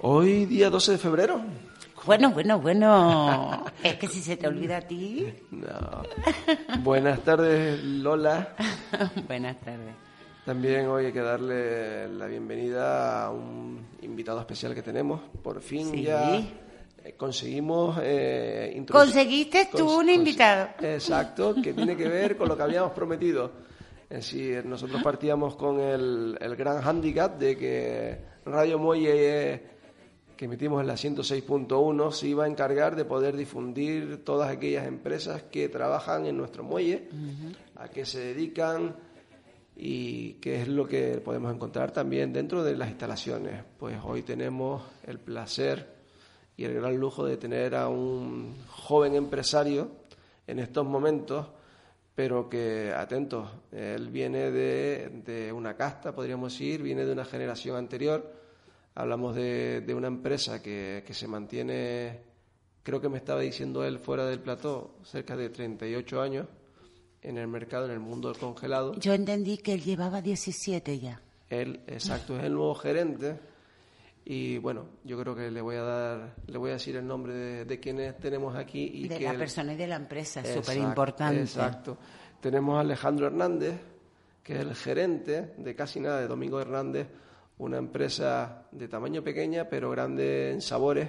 Hoy día 12 de febrero. Bueno, bueno, bueno. Es que si se te olvida a ti. No. Buenas tardes, Lola. Buenas tardes. También hoy hay que darle la bienvenida a un invitado especial que tenemos. Por fin Sí. ya conseguimos eh, introducir- Conseguiste tú cons- un invitado. Exacto, que tiene que ver con lo que habíamos prometido. Es decir, nosotros partíamos con el, el gran hándicap de que Radio Muelle, eh, que emitimos en la 106.1, se iba a encargar de poder difundir todas aquellas empresas que trabajan en nuestro muelle, a qué se dedican y qué es lo que podemos encontrar también dentro de las instalaciones. Pues hoy tenemos el placer y el gran lujo de tener a un joven empresario en estos momentos, pero que, atentos, él viene de, de una casta, podríamos decir, viene de una generación anterior. Hablamos de, de una empresa que, que se mantiene, creo que me estaba diciendo él fuera del plató, cerca de 38 años en el mercado, en el mundo del congelado. Yo entendí que él llevaba 17 ya. Él, exacto, es el nuevo gerente. Y bueno, yo creo que le voy a dar, le voy a decir el nombre de, de quienes tenemos aquí y de que la persona y de la empresa, súper importante. Exacto. Tenemos a Alejandro Hernández, que es el gerente de casi nada de Domingo Hernández, una empresa de tamaño pequeña pero grande en sabores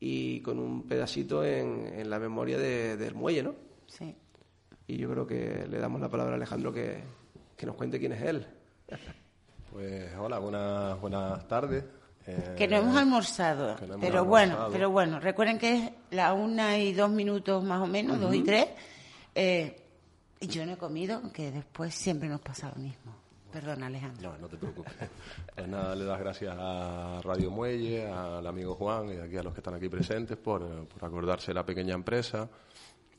y con un pedacito en, en la memoria de- del muelle, ¿no? Sí. Y yo creo que le damos la palabra a Alejandro que, que nos cuente quién es él. Pues hola, buenas, buenas tardes. Eh, Que no hemos almorzado, no hemos pero bueno, almorzado. pero bueno, recuerden que es la una y dos minutos más o menos, dos y tres. Eh, y yo no he comido, que después siempre nos pasa lo mismo. Perdona, Alejandro. No, no te preocupes. Pues nada, le das gracias a Radio Muelle, al amigo Juan y aquí a los que están aquí presentes por, eh, por acordarse de la pequeña empresa.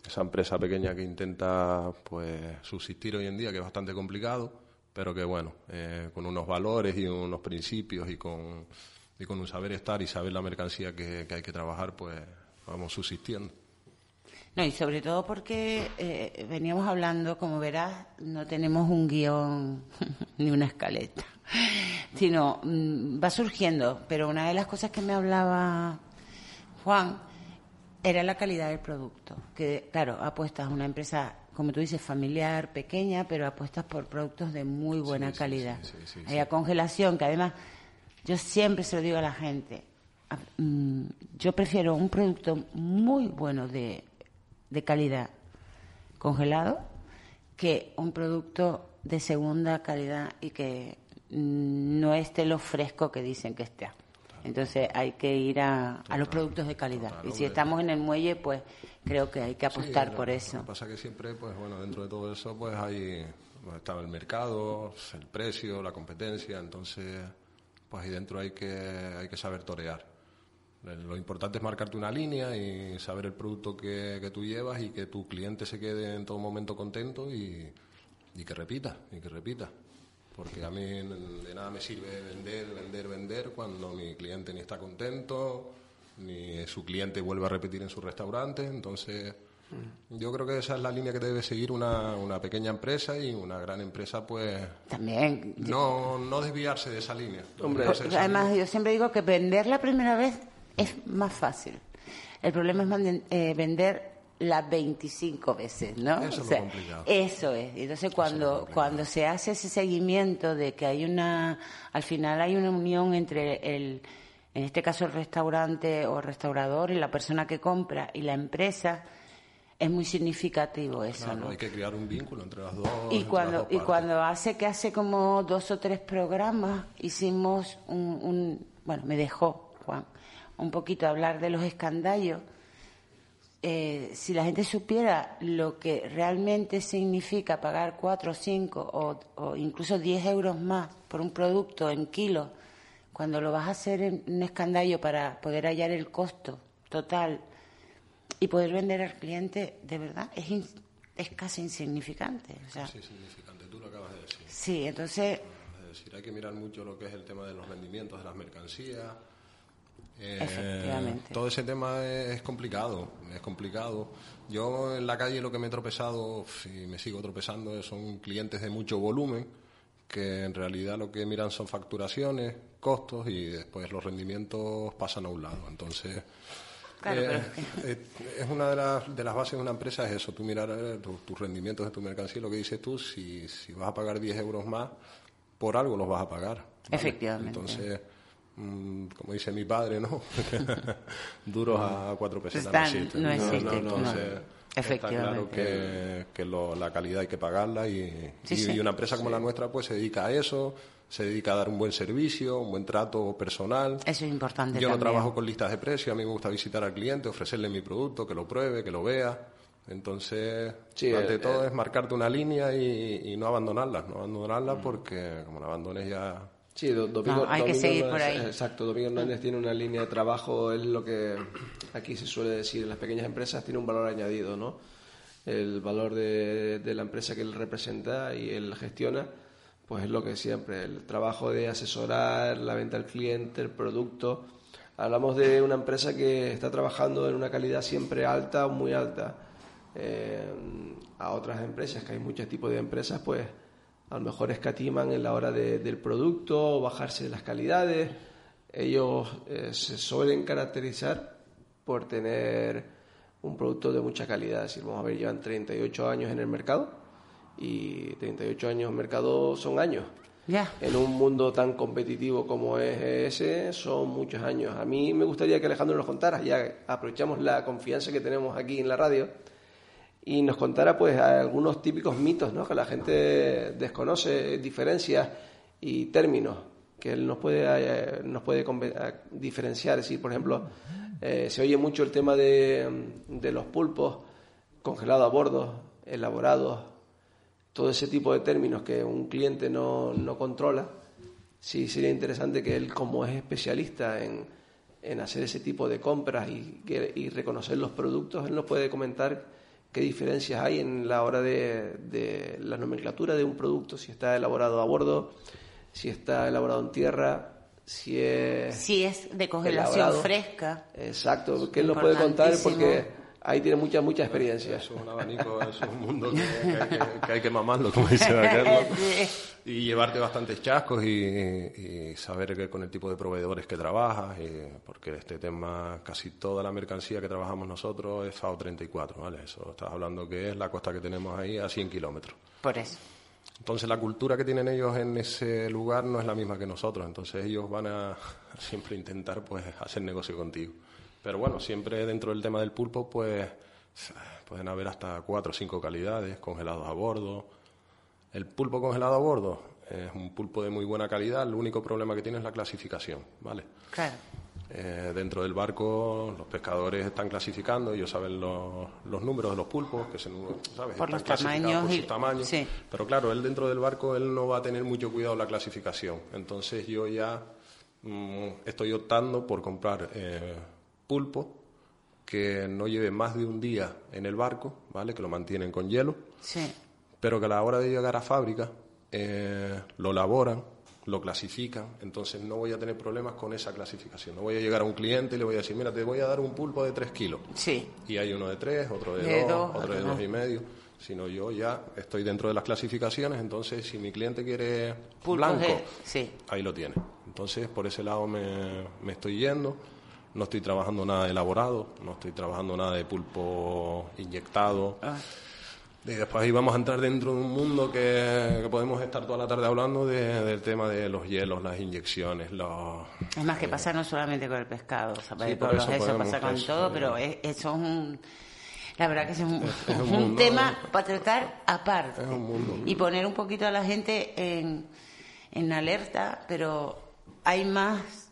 Esa empresa pequeña que intenta pues subsistir hoy en día, que es bastante complicado, pero que bueno, eh, con unos valores y unos principios y con, y con un saber estar y saber la mercancía que, que hay que trabajar, pues vamos subsistiendo. No, y sobre todo porque eh, veníamos hablando, como verás, no tenemos un guion ni una escaleta, sino mm, va surgiendo. Pero una de las cosas que me hablaba Juan era la calidad del producto. Que, claro, apuestas a una empresa, como tú dices, familiar, pequeña, pero apuestas por productos de muy buena sí, calidad. sí, sí, Hay a congelación, que además yo siempre se lo digo a la gente. mm, Yo prefiero un producto muy bueno de, de calidad congelado que un producto de segunda calidad y que mm, no esté lo fresco que dicen que está. Entonces hay que ir a, a los productos de calidad. total, y si estamos en el muelle, pues creo que hay que apostar Sí, por lo- eso. Lo que pasa es que siempre, pues bueno, dentro de todo eso, pues hay pues, el mercado, el precio, la competencia, entonces, pues ahí dentro hay que hay que saber torear. Eh, Lo importante es marcarte una línea y saber el producto que, que tú llevas y que tu cliente se quede en todo momento contento y, y que repita, y que repita. Porque a mí de nada me sirve vender, vender, vender cuando mi cliente ni está contento, ni su cliente vuelve a repetir en su restaurante. Entonces, yo creo que esa es la línea que debe seguir una, una pequeña empresa y una gran empresa, pues También. no, no desviarse de esa línea. Hombre, desviarse de esa Además, línea. yo siempre digo que vender la primera vez es más fácil. El problema es manden- eh, vender las 25 veces, ¿no? Eso es O lo sea, complicado. Eso es. Entonces, cuando, cuando se hace ese seguimiento de que hay una, al final hay una unión entre el, en este caso el restaurante o restaurador y la persona que compra y la empresa, es muy significativo eso, Claro, ¿no? hay que crear un vínculo entre las dos. Y cuando, dos y cuando hace que hace como dos o tres programas hicimos un, un- bueno, me dejó Juan un poquito hablar de los escandallos. Eh, si la gente supiera lo que realmente significa pagar cuatro, cinco o, o incluso 10 euros más por un producto en kilos, cuando lo vas a hacer en un escandallo para poder hallar el costo total y poder vender al cliente, de verdad, es, in- es casi insignificante. O sea, Sí, significante. Tú lo acabas de decir. Sí, entonces Es decir, hay que mirar mucho lo que es el tema de los rendimientos de las mercancías. Eh, Efectivamente. Todo ese tema es complicado, es complicado. Yo en la calle lo que me he tropezado y me sigo tropezando son clientes de mucho volumen que en realidad lo que miran son facturaciones, costos y después los rendimientos pasan a un lado. Entonces, eh, eh, es una de las, de las bases de una empresa es eso, tú mirar eh, tus rendimientos de tu mercancía, lo que dices tú, si, si vas a pagar 10 euros más, por algo los vas a pagar. Efectivamente. Entonces, mm, como dice mi padre, ¿no? Duros a cuatro pesetas no. No, existe. No, Está claro que, que la calidad hay que pagarla y, y, una empresa como la nuestra pues se dedica a eso, se dedica a dar un buen servicio, un buen trato personal. Eso es importante. Yo no trabajo con listas de precios, a mí me gusta visitar al cliente, ofrecerle mi producto, que lo pruebe, que lo vea. Entonces, ante eh, todo eh. es marcarte una línea y, no abandonarla, no abandonarla mm. porque como la abandones ya... Sí, Domingo, hay que seguir por ahí. Exacto, Domingo Hernández tiene una línea de trabajo, es lo que aquí se suele decir, en las pequeñas empresas tiene un valor añadido, ¿no? El valor de, de la empresa que él representa y él gestiona pues es lo que siempre, el trabajo de asesorar, la venta al cliente, el producto. Hablamos de una empresa que está trabajando en una calidad siempre alta, muy alta. Eh, a otras empresas, que hay muchos tipos de empresas, pues a lo mejor escatiman en la hora del producto, bajarse de las calidades. Ellos eh, se suelen caracterizar por tener un producto de mucha calidad. Es decir, vamos a ver, llevan 38 años en el mercado y 38 años en mercado son años. En un mundo tan competitivo como es ese, son muchos años. A mí me gustaría que Alejandro nos contara, ya aprovechamos la confianza que tenemos aquí en la radio, y nos contara pues algunos típicos mitos ¿no? que la gente desconoce, diferencias y términos que él nos puede, eh, nos puede diferenciar. Es decir, por ejemplo, eh, se oye mucho el tema de, de los pulpos congelados a bordo, elaborados, todo ese tipo de términos que un cliente no, no controla, sí sería interesante que él, como es especialista en, en hacer ese tipo de compras y, y, reconocer los productos, él nos puede comentar qué diferencias hay en la hora de, de, la nomenclatura de un producto, si está elaborado a bordo, si está elaborado en tierra, si es... Si es de congelación fresca. Exacto, que él nos puede contar porque ahí tiene mucha, mucha experiencia. Es un abanico, es un mundo que, hay que mamarlo, como dice aquel. Y llevarte bastantes chascos y, saber que con el tipo de proveedores que trabajas, porque este tema, casi toda la mercancía que trabajamos nosotros es FAO 34, ¿vale? Eso estás hablando que es la costa que tenemos ahí a 100 kilómetros. Por eso. Entonces la cultura que tienen ellos en ese lugar no es la misma que nosotros, entonces ellos van a siempre intentar pues hacer negocio contigo. Pero bueno, siempre dentro del tema del pulpo, pues pueden haber hasta cuatro o cinco calidades, congelados a bordo. El pulpo congelado a bordo es un pulpo de muy buena calidad, el único problema que tiene es la clasificación, ¿vale? Claro. Eh, dentro del barco los pescadores están clasificando, ellos saben los, los números de los pulpos, que se, ¿sabes? Por los tamaños. Por sus tamaños. Sí. Pero claro, él dentro del barco él no va a tener mucho cuidado la clasificación. Entonces yo ya mm, estoy optando por comprar eh, pulpo que no lleve más de un día en el barco, ¿vale? Que lo mantienen con hielo. Sí. Pero que a la hora de llegar a fábrica eh, lo elaboran, lo clasifican, entonces no voy a tener problemas con esa clasificación. No voy a llegar a un cliente y le voy a decir, mira, te voy a dar un pulpo de 3 kilos. Sí. Y hay uno de 3, otro de 2, otro de dos y medio. Sino yo ya estoy dentro de las clasificaciones, entonces si mi cliente quiere blanco, sí. ahí lo tiene. Entonces por ese lado me, me estoy yendo no estoy trabajando nada elaborado, no estoy trabajando nada de pulpo inyectado. Ah. Y después ahí vamos a entrar dentro de un mundo que, podemos estar toda la tarde hablando del tema de los hielos, las inyecciones, los... Es más que eh, pasa no solamente con el pescado, o sea, eso, pasa con todo, pero es, eso es un... La verdad que es un, tema para tratar aparte. Y poner un poquito a la gente en, en alerta, pero hay más...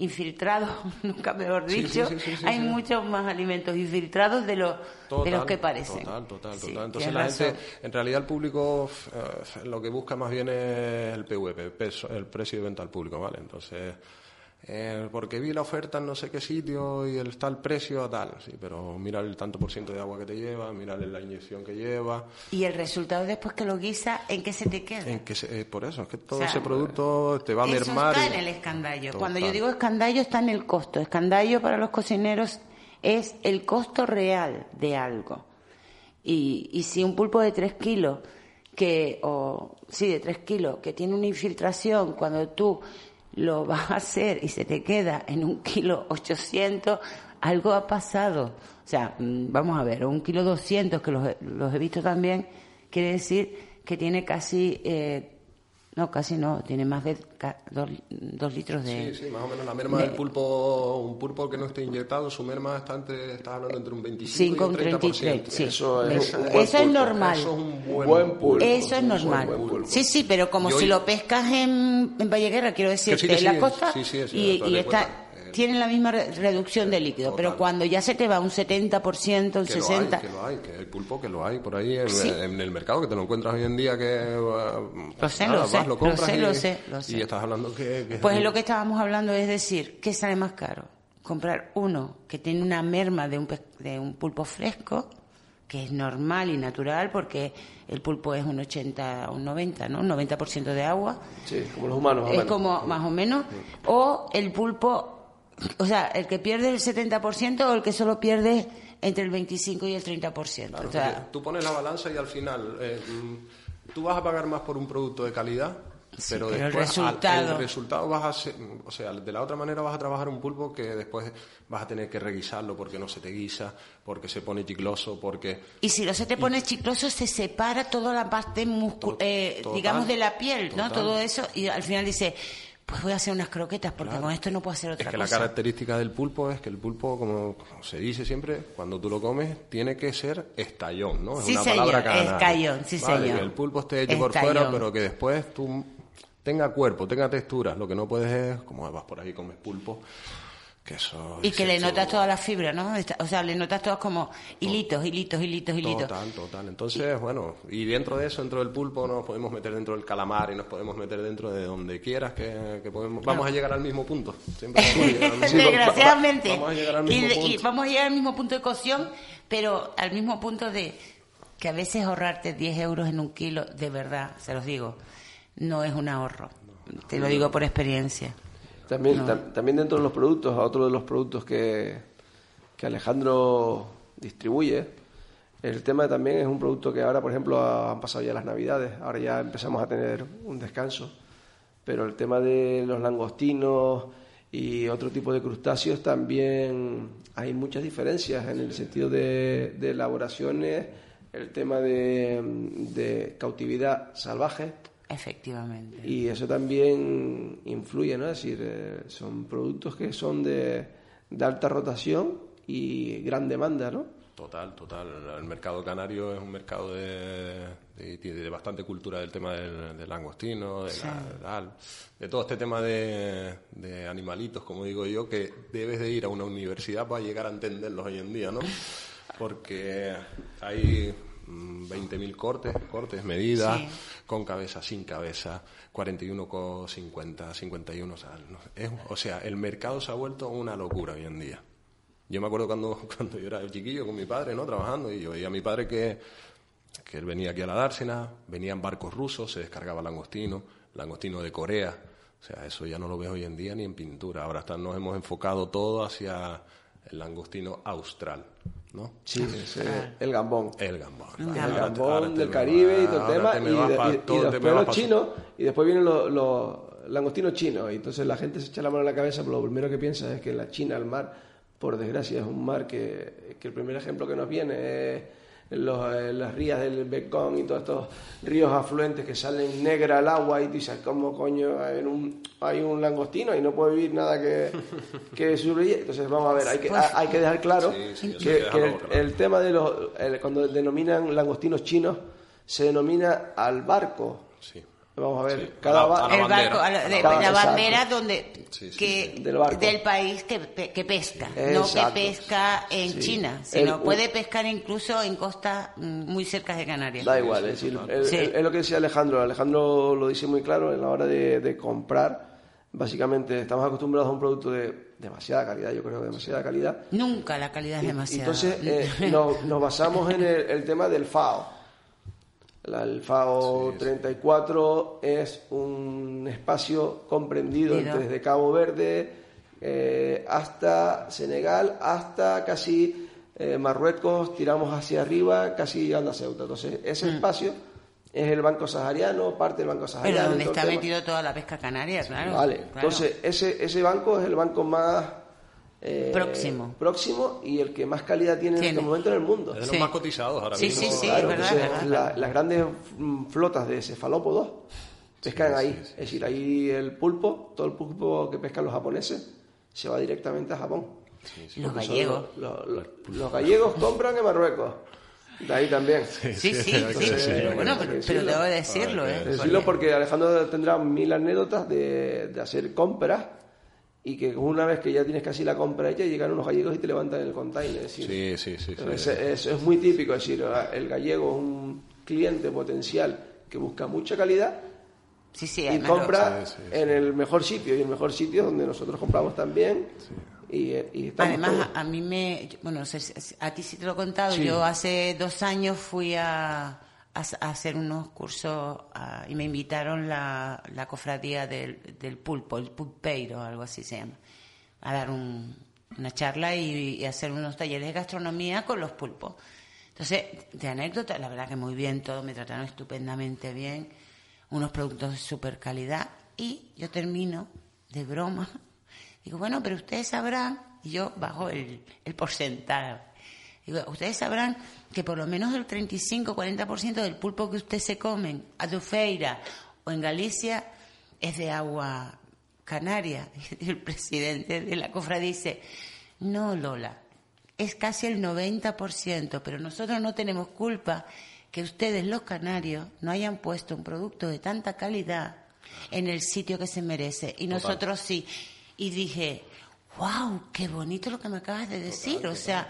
Infiltrados, nunca mejor dicho, hay muchos más alimentos infiltrados de, los de los que parecen. Total, total, total. Entonces la gente, en realidad el público eh, lo que busca más bien es el PVP, el, precio de venta al público, ¿vale? Entonces eh, porque vi la oferta en no sé qué sitio y el, está el precio tal, sí, pero mira el tanto por ciento de agua que te lleva, mira la inyección que lleva. Y el resultado después que lo guisa, ¿en qué se te queda? En que eh, por eso, es que todo ese producto te va a mermar. Eso está en el escandallo. Cuando yo digo escandallo está en el costo. Escandallo para los cocineros es el costo real de algo. Y, y si un pulpo de 3 kilos, que, o sí, de 3 kilos, que tiene una infiltración, cuando tú lo vas a hacer y se te queda en un kilo 800, algo ha pasado. O sea, mm, vamos a ver, un kilo 200, que los, los he visto también, quiere decir que tiene casi eh, no, casi no, tiene más de dos, litros de... Sí, sí, más o menos la merma del pulpo, un pulpo que no esté inyectado, su merma está entre, estás hablando entre un 25 y un 30%. sí. Eso es, eso es normal. Eso es un buen, pulpo. Eso es normal. Sí, sí, pero como si lo pescas en, en Valleguerra, quiero decirte, en la costa, y, y está tienen la misma reducción de líquido, pero cuando ya se te va un 70%, un 60%. que lo hay, que el pulpo que lo hay por ahí en, el mercado, que te lo encuentras hoy en día que. Lo sé, lo, sé, lo, sé, lo sé, lo sé. Y estás hablando que. pues es lo que estábamos hablando, es decir, ¿qué sale más caro? Comprar uno que tiene una merma de un, de un pulpo fresco, que es normal y natural, porque el pulpo es un 80, un 90, ¿no? Un 90% de agua. Sí, como los humanos. Es como más o menos. O el pulpo o sea, el que pierde el 70% o el que solo pierde entre el 25 y el 30%. o sea, tú pones la balanza y al final eh, mm, tú vas a pagar más por un producto de calidad, pero, después el resultado... el resultado vas a o sea, de la otra manera vas a trabajar un pulpo que después vas a tener que reguisarlo porque no se te guisa, porque se pone chicloso, porque... Y si no se te pone chicloso se separa toda la parte, eh, digamos, de la piel, ¿no? Todo eso y al final dice pues voy a hacer unas croquetas porque con esto no puedo hacer otra cosa. Es que la característica del pulpo es que el pulpo, como se dice siempre, cuando tú lo comes, tiene que ser estallón, ¿no? Es una palabra canaria. Estallón, sí señor. Que el pulpo esté hecho por fuera, pero que después tú tenga cuerpo, tenga textura. Lo que no puedes es, como vas por ahí comes pulpo, y que le notas toda la fibra, ¿no? O sea, le notas todos como hilitos, hilitos, hilitos, hilitos. Total, total. Entonces, bueno, y dentro de eso, dentro del pulpo, nos podemos meter dentro del calamar y nos podemos meter dentro de donde quieras que, podemos. Vamos a llegar al mismo punto. Desgraciadamente. Vamos a llegar al mismo punto. Y vamos a llegar al mismo punto de cocción, pero al mismo punto de que a veces ahorrarte 10 euros en un kilo, de verdad, se los digo, no es un ahorro. Te lo digo por experiencia. También, también dentro de los productos, a otro de los productos que, que Alejandro distribuye, el tema también es un producto que ahora, por ejemplo, han pasado ya las navidades, ahora ya empezamos a tener un descanso, pero el tema de los langostinos y otro tipo de crustáceos también hay muchas diferencias en el sentido de, de elaboraciones, el tema de, de cautividad salvaje Efectivamente. Y eso también influye, ¿no? Es decir, eh, son productos que son de, de, alta rotación y gran demanda, ¿no? Total, total. El mercado canario es un mercado de, de, bastante cultura del tema del, del langostino, de, de todo este tema de, de animalitos, como digo yo, que debes de ir a una universidad para llegar a entenderlos hoy en día, ¿no? Porque hay 20.000 cortes, cortes, medidas, con cabeza, sin cabeza, 41,50, 51, o sea, o sea, el mercado se ha vuelto una locura hoy en día. Yo me acuerdo cuando, cuando yo era chiquillo con mi padre, ¿no? Trabajando, y yo veía a mi padre que, que él venía aquí a la dársena, venían barcos rusos, se descargaba langostino, langostino de Corea, o sea, eso ya no lo ves hoy en día ni en pintura. Ahora nos hemos enfocado todo hacia el langostino austral. ¿no? Sí, el gambón. El gambón. El gambón del Caribe y todo el tema. Y, después los chinos, y después vienen los, langostinos chinos. Y entonces la gente se echa la mano en la cabeza, pero lo primero que piensa es que la China el mar, por desgracia, es un mar que, que el primer ejemplo que nos viene es los, eh, las rías del Becón y todos estos ríos afluentes que salen negra al agua y dices, ¿cómo coño hay un, hay un langostino y no puede vivir nada que, que Entonces, vamos a ver, hay que, pues hay que dejar claro que, el, tema de los, cuando denominan langostinos chinos, se denomina al barco. Vamos a ver, cada el barco, la bandera donde que del, país que, que pesca, no que pesca en China, sino puede pescar incluso en costas mm, muy cerca de Canarias. Da igual, es, decir, es, lo que decía Alejandro. Alejandro lo dice muy claro en la hora de, comprar. Básicamente estamos acostumbrados a un producto de demasiada calidad, yo creo, demasiada calidad. Nunca la calidad es demasiada. Entonces eh, nos, nos basamos en el, el tema del FAO. La- el FAO 34 es un espacio comprendido Mira. desde Cabo Verde eh, hasta Senegal, hasta casi eh, Marruecos, tiramos hacia arriba, casi llegando a Ceuta. Entonces, ese espacio es el Banco Sahariano, parte del Banco Mm. Pero Sahariano. donde está metido toda la pesca canaria, claro. Vale, claro. entonces ese, ese banco es el banco más eh, Próximo. próximo y el que más calidad tiene, en Tiene. este momento en el mundo. Es de Sí. los más cotizados ahora Sí, mismo. sí, sí, Claro, es verdad, entonces, es verdad. la- las grandes mm, flotas de cefalópodos pescan ahí. Es decir, ahí el pulpo, todo el pulpo que pescan los japoneses, se va directamente a Japón. Los gallegos. Los, los- los gallegos compran en Marruecos. De ahí también. Sí, sí, sí, pero decirlo, bueno, pero, pero debo decirlo, ¿eh? Decirlo porque Alejandro tendrá mil anécdotas de, de hacer compras y que una vez que ya tienes casi la compra hecha, llegan unos gallegos y te levantan el container. Es decir, Sí, sí, sí. sí. es, es- es muy típico, es decir, el gallego es un cliente potencial que busca mucha calidad Sí, sí, y compra Sí, sí, en el mejor sitio y el mejor sitio es donde nosotros compramos también y, y estamos Además, todos. a, mí me. Bueno, a ti sí te lo he contado. Sí. Yo hace dos años fui a, a- hacer unos cursos y me invitaron la, la cofradía del, del pulpo, el pulpeiro, algo así se llama, a dar un- una charla y, y hacer unos talleres de gastronomía con los pulpos. Entonces, de anécdota, la verdad que muy bien, todo me trataron estupendamente bien, unos productos de super calidad y yo termino de broma. Digo, bueno, pero ustedes sabrán, y yo bajo el, el porcentaje. Digo, ustedes sabrán que por lo menos el 35-40% del pulpo que ustedes se comen a Dufeira o en Galicia es de agua canaria. Y el presidente de la cofradía dice, no, Lola, es casi el 90%, pero nosotros no tenemos culpa que ustedes, los canarios, no hayan puesto un producto de tanta calidad en el sitio que se merece. Y nosotros sí. Y dije, wow, qué bonito lo que me acabas de decir. o sea,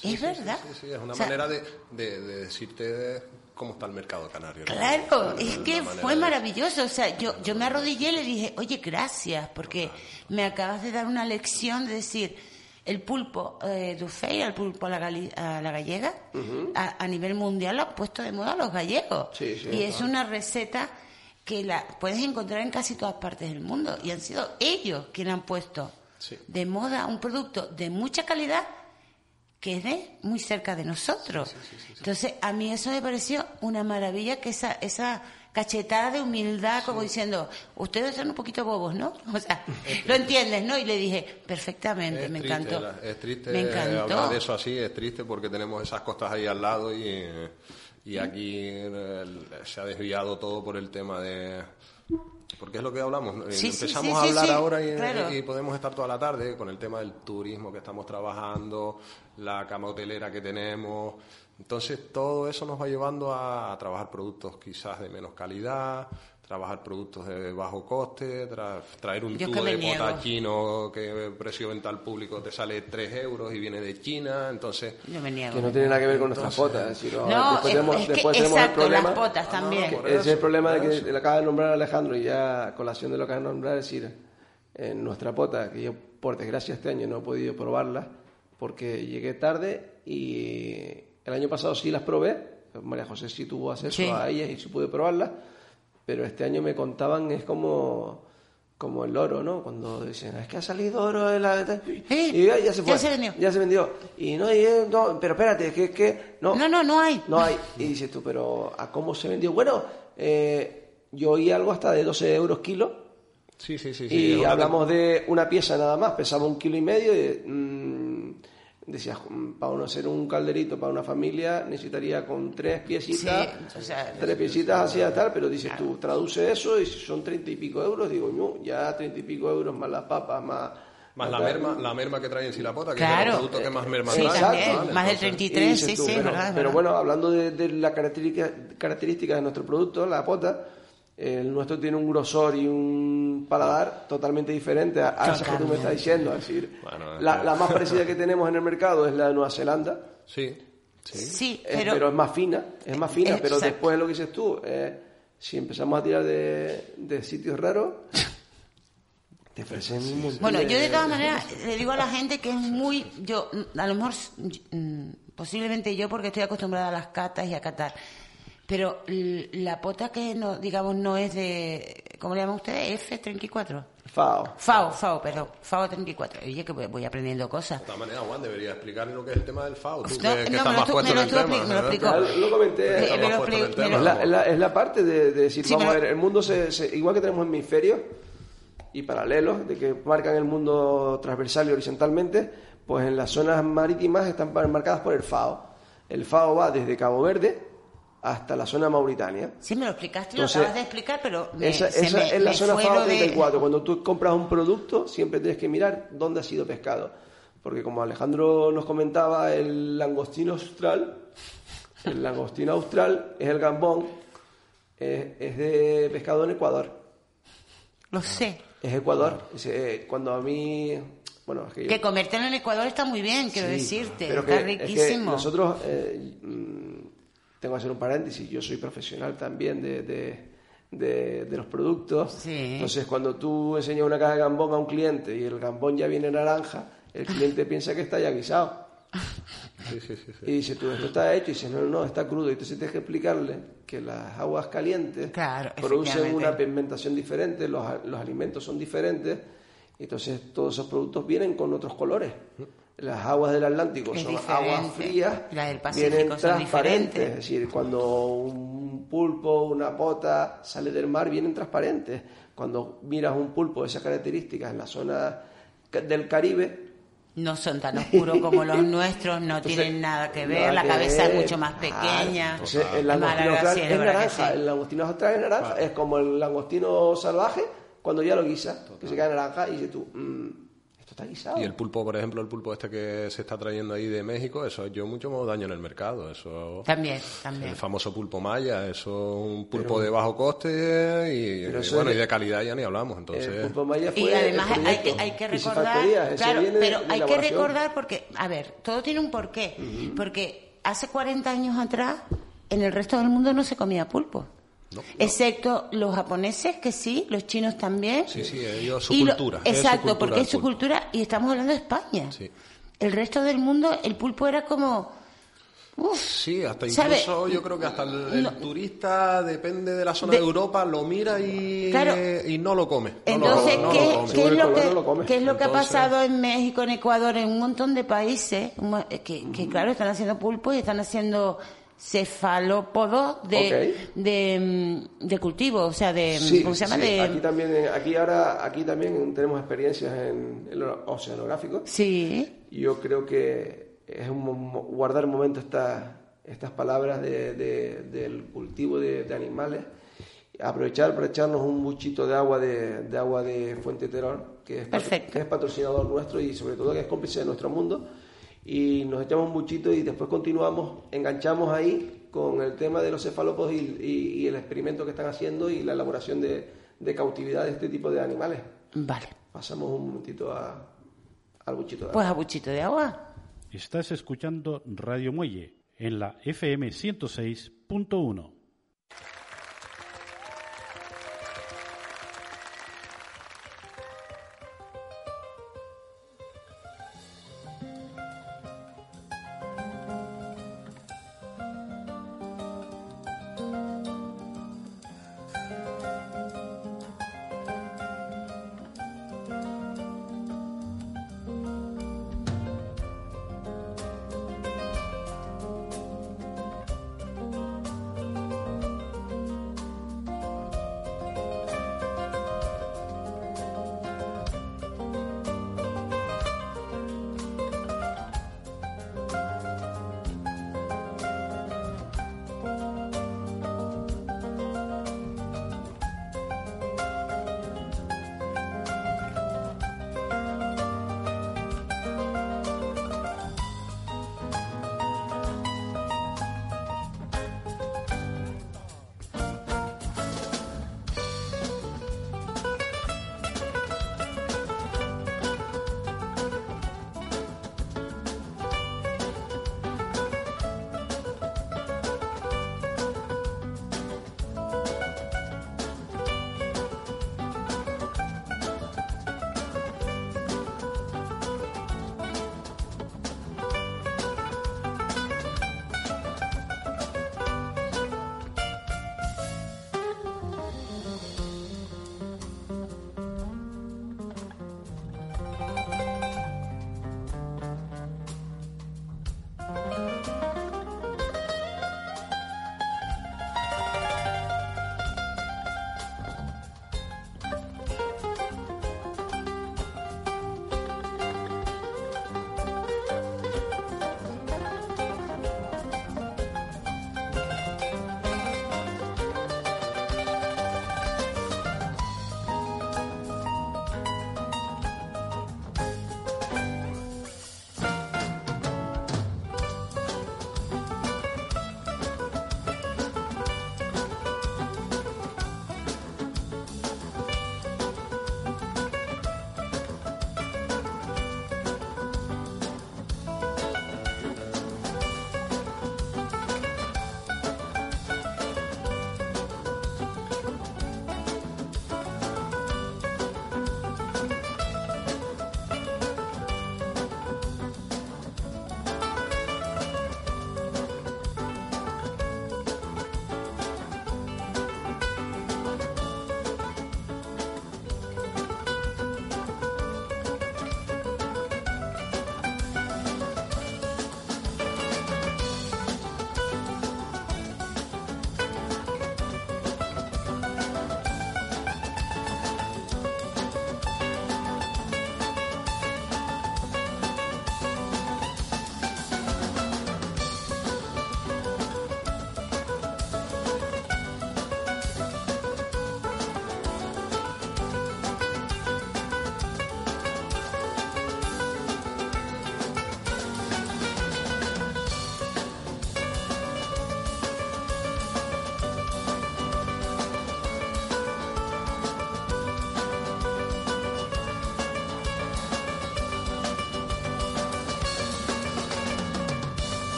Sí, es sí, verdad. Sí, sí, es una O sea, manera de, de, de decirte cómo está el mercado canario. ¿no? Claro, Es que fue de- maravilloso. O sea, yo, yo me arrodillé y le dije, oye, gracias, porque me acabas de dar una lección de decir, el pulpo eh, Dufay, el pulpo a la, a la gallega, a, a nivel mundial lo han puesto de moda los gallegos. Sí, sí, y es una receta que la puedes encontrar en casi todas partes del mundo. Y han sido ellos quienes han puesto Sí. de moda un producto de mucha calidad que es muy cerca de nosotros. Entonces, a mí eso me pareció una maravilla que esa, esa cachetada de humildad, como diciendo, ustedes son un poquito bobos, ¿no? O sea, lo entiendes, ¿no? Y le dije, perfectamente, Es me triste, encantó. la- es triste me encantó. hablar de eso así, es triste porque tenemos esas costas ahí al lado y, y aquí eh, se ha desviado todo por el tema de... Porque es lo que hablamos. Sí, Empezamos sí, a hablar ahora y, claro. y podemos estar toda la tarde con el tema del turismo que estamos trabajando, la cama hotelera que tenemos. Entonces todo eso nos va llevando a, a trabajar productos quizás de menos calidad, trabajar productos de bajo coste, tra- traer un Yo tubo de potaje chino que el precio venta al público te sale 3 euros y viene de China, entonces... Yo me niego. Que no tiene nada que ver con nuestras potas. Decir, No, después es, tenemos, es que, después tenemos exacto, el problema. las potas también. por Ese es el problema de que le acaba de nombrar Alejandro y ya colación de lo que acaba de nombrar, es decir, en nuestra pota, que yo por desgracia este año no he podido probarla porque llegué tarde y el año pasado sí las probé, María José sí tuvo acceso Sí. a ellas y sí pude probarlas, pero este año me contaban es como como el oro, ¿no? Cuando dicen, es que ha salido oro en la... Y ya, ya se fue. ya se vendió. Ya se vendió. Y no, y, eh, no pero espérate, que es que... No, No, no, no hay. no hay. Y dices tú, pero ¿a cómo se vendió? Bueno, eh, yo oí algo hasta de 12 euros kilo. Sí, sí, sí. sí, y es hablamos de una pieza nada más, pesaba un kilo y medio. Y, mm, decías, mm, para uno hacer un calderito para una familia necesitaría con tres piecitas, Sí, o sea, tres piecitas así tal, pero dices tú, traduce eso y si son treinta y pico euros, digo, no, ya treinta y pico euros más las papas, más... Más la merma, la merma que trae en sí la pota, que es Claro. el producto que más merma Sí, trae. también, ¿vale? más del Entonces, 33, Y dices sí, tú, sí, es pero, verdad, es pero bueno, hablando de, de la característica, característica de nuestro producto, la pota, el nuestro tiene un grosor y un paladar totalmente diferente a, a esas que tú me estás diciendo. Es decir, Bueno, la, más parecida que tenemos en el mercado es la de Nueva Zelanda, Sí, sí. Sí, es- pero, pero, es más fina, es más fina, pero después lo que dices tú, eh, si empezamos a tirar de, de sitios raros, te ofrecen un montón Bueno, yo de todas maneras le digo a la gente que es muy, yo, a lo mejor, mm, posiblemente yo porque estoy acostumbrada a las catas y a catar, pero l- la pota que no, digamos, no es de, ¿cómo le llaman ustedes? F34. FAO. FAO, FAO, perdón, FAO 34. Oye, que voy- voy aprendiendo cosas. De todas maneras, Juan, debería explicar lo que es el tema del FAO. Tú No, que, que no, me lo puesto me lo tema. me lo explicó. Lo comenté. Me- Estás me lo en tema. lo- Es la, la- es la parte de, de decir, Sí, vamos pero- a ver, el mundo se, se- igual que tenemos hemisferios y paralelos, de que marcan el mundo transversal y horizontalmente, pues en las zonas marítimas están marcadas por el FAO. El FAO va desde Cabo Verde hasta la zona Mauritania. Sí, me lo explicaste, Entonces, lo acabas de explicar, pero me, esa se esa me- es la zona FAO lo de- 34. Cuando tú compras un producto, siempre tienes que mirar dónde ha sido pescado. Porque como Alejandro nos comentaba, el langostino austral, el langostino austral es el gambón, es, es de pescado en Ecuador. Lo sé. Es Ecuador. Es, eh, cuando a mí... Bueno, es que yo- Que en Ecuador está muy bien, quiero Sí, decirte. pero está que- es que riquísimo. nosotros, eh, mm, tengo que hacer un paréntesis, yo soy profesional también de, de, de- de los productos. Sí. Entonces, cuando tú enseñas una caja de gambón a un cliente y el gambón ya viene naranja, el cliente piensa que está ya guisado. Sí, sí, sí, sí. Y dice, tú, esto está hecho. Y dice, no, no, está crudo. Y entonces tienes que explicarle que las aguas calientes Claro, producen una pigmentación diferente, los, los alimentos son diferentes. Y entonces todos esos productos vienen con otros colores. Las aguas del Atlántico Es son diferente. aguas frías, Las del Pacífico vienen son transparentes. diferentes. Es decir, cuando un pulpo, una pota sale del mar, vienen transparentes. Cuando miras un pulpo de esas características en la zona del Caribe, No son tan oscuros como los nuestros, no Entonces, tienen nada que ver, nada la que cabeza es mucho más Claro. pequeña. Entonces, el langostino austral es naranja, sí. el langostino austral es naranja, es como el langostino salvaje cuando ya lo guisa, que se cae naranja y dices tú, "Mm, está guisado. Y el pulpo, por ejemplo, el pulpo este que se está trayendo ahí de México, eso yo mucho más daño en el mercado. Eso, También, también. el famoso pulpo maya, eso es un pulpo de bajo coste y, bueno, es- y de calidad ya ni hablamos. Entonces, el pulpo maya fue Y además el hay que, hay que recordar, claro, pero hay que recordar porque, a ver, todo tiene un porqué. Porque hace 40 años atrás, en el resto del mundo no se comía pulpo. No. Excepto los japoneses, que sí, los chinos también. Sí, sí, ellos su Y lo- cultura, es su exacto, cultura porque es su cultura y estamos hablando de España. Sí. El resto del mundo, el pulpo era como... Uf, Sí, hasta ¿Sabe? incluso yo creo que hasta el, el No. turista, depende de la zona De- de, Europa, lo mira y, Claro. y no lo come. No lo- Entonces, no lo ¿qué, come. qué es lo que, no lo come. qué es lo que ha Entonces- pasado en México, en Ecuador, en un montón de países? Mo- Que, que, claro, están haciendo pulpo y están haciendo cefalópodos de, mm, de cultivo, o sea, de... Sí, ¿Cómo se llama? sí, de, aquí también, eh, aquí ahora, aquí también tenemos experiencias en el oceanográfico. Sí, yo creo que es un guardar un momento estas estas palabras de- de- del cultivo de, animales, aprovechar para echarnos un buchito de agua de, de agua de Fuente Terón, que es, que es patrocinador nuestro y sobre todo que es cómplice de nuestro mundo, y nos echamos un buchito y después continuamos, enganchamos ahí con el tema de los cefalópodos y, y- y el experimento que están haciendo y la elaboración de, de cautividad de este tipo de animales. vale. Pasamos un momentito a- al buchito de agua. Pues a buchito de agua. Estás escuchando Radio Muelle en la FM 106.1.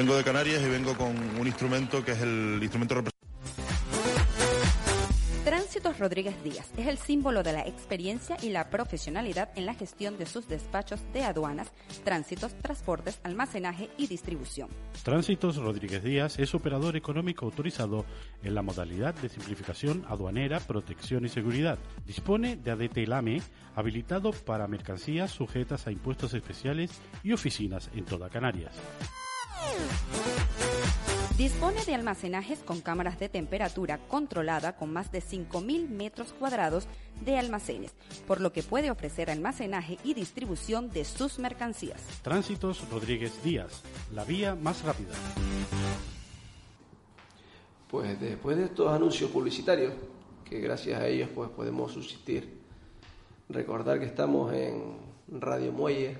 Vengo de Canarias y vengo con un instrumento que es el instrumento representativo Tránsitos Rodríguez Díaz es el símbolo de la experiencia y la profesionalidad en la gestión de sus despachos de aduanas, tránsitos, transportes, almacenaje y distribución. Tránsitos Rodríguez Díaz es operador económico autorizado en la modalidad de simplificación aduanera, protección y seguridad. Dispone de ADT LAME habilitado para mercancías sujetas a impuestos especiales y oficinas en toda Canarias. Dispone de almacenajes con cámaras de temperatura controlada con más de 5.000 metros cuadrados de almacenes, por lo que puede ofrecer almacenaje y distribución de sus mercancías. Tránsitos Rodríguez Díaz, la vía más rápida. Pues después de estos anuncios publicitarios, que gracias a ellos pues podemos subsistir, recordar que estamos en Radio Muelle,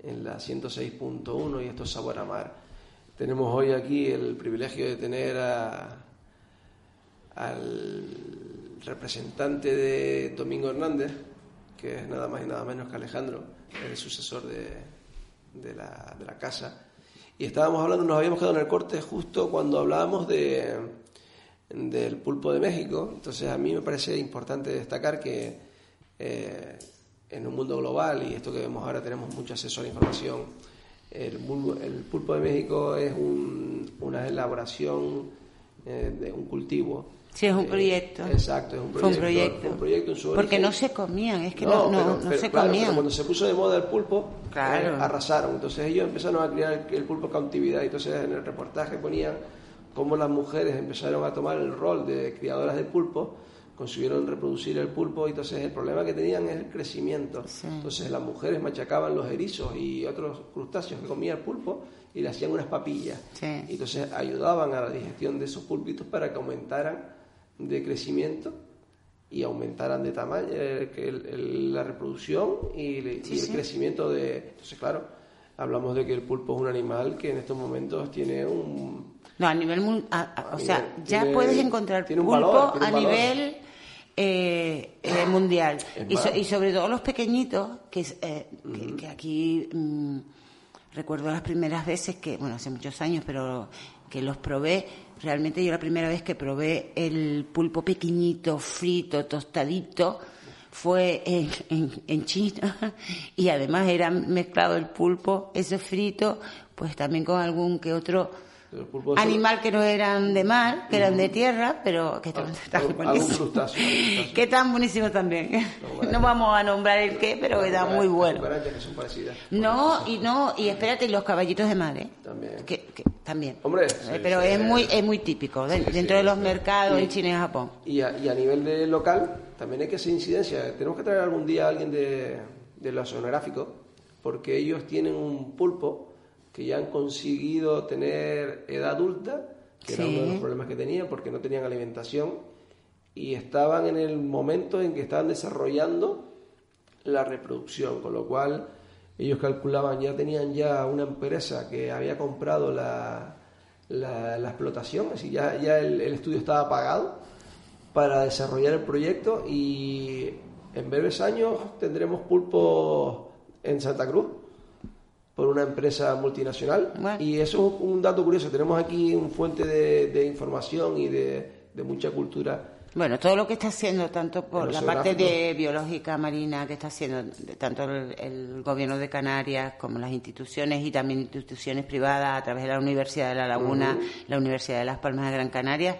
en la 106.1 y esto es Sabor a Mar tenemos hoy aquí el privilegio de tener al representante de Domingo Hernández, que es nada más y nada menos que Alejandro, el sucesor de, la, de la casa. Y estábamos hablando, nos habíamos quedado en el corte justo cuando hablábamos de, del pulpo de México. Entonces a mí me parece importante destacar que eh, en un mundo global, y esto que vemos ahora tenemos mucho acceso a la información, el, pulpo de México es una elaboración eh, de un cultivo. Sí, es un eh, proyecto. exacto, es un proyecto. un proyecto. Porque no se comían, es que no, no, se comían. cuando se puso de moda el pulpo, eh, arrasaron. Entonces ellos empezaron a criar el, pulpo cautividad. Entonces en el reportaje ponían cómo las mujeres empezaron a tomar el rol de criadoras de pulpo consiguieron reproducir el pulpo y entonces el problema que tenían es el crecimiento. Entonces las mujeres machacaban los erizos y otros crustáceos que comía el pulpo y le hacían unas papillas. Y entonces ayudaban a la digestión de esos pulpitos para que aumentaran de crecimiento y aumentaran de tamaño eh, la reproducción y, el crecimiento de... Entonces, claro, hablamos de que el pulpo es un animal que en estos momentos tiene un... No, a nivel... o sea, ya puedes encontrar pulpo a nivel eh, eh, mundial. Y, sobre todo los pequeñitos, que, eh, que, aquí mm, recuerdo las primeras veces que, bueno, hace muchos años, pero que los probé. Realmente yo la primera vez que probé el pulpo pequeñito, frito, tostadito, fue en, en, en China y además era mezclado el pulpo, ese frito, pues también con algún que otro Animal que no eran de mar, que eran de tierra, pero que están, buenísimos. Que están buenísimos también. No vamos a nombrar el qué, pero está muy bueno. No, y no, y espérate, los caballitos de mar, ¿eh? También. Que, también. Hombre, eh, pero es muy es muy típico dentro de los mercados en China y Japón. Y a, y a nivel de local, también hay que hacer incidencia. Tenemos que traer algún día a alguien de, de los oceanográficos, porque ellos tienen un pulpo que ya han conseguido tener edad adulta, que era uno de los problemas que tenían porque no tenían alimentación, y estaban en el momento en que estaban desarrollando la reproducción, con lo cual ellos calculaban, ya tenían ya una empresa que había comprado la, la, explotación, así ya, ya el, el, estudio estaba pagado para desarrollar el proyecto y en breves años tendremos pulpo en Santa Cruz por una empresa multinacional. Y eso es un dato curioso. Tenemos aquí un fuente de, información y de, mucha cultura. Bueno, todo lo que está haciendo, tanto por la parte de biológica marina que está haciendo tanto el, gobierno de Canarias como las instituciones y también instituciones privadas a través de la Universidad de La Laguna, la Universidad de Las Palmas de Gran Canaria,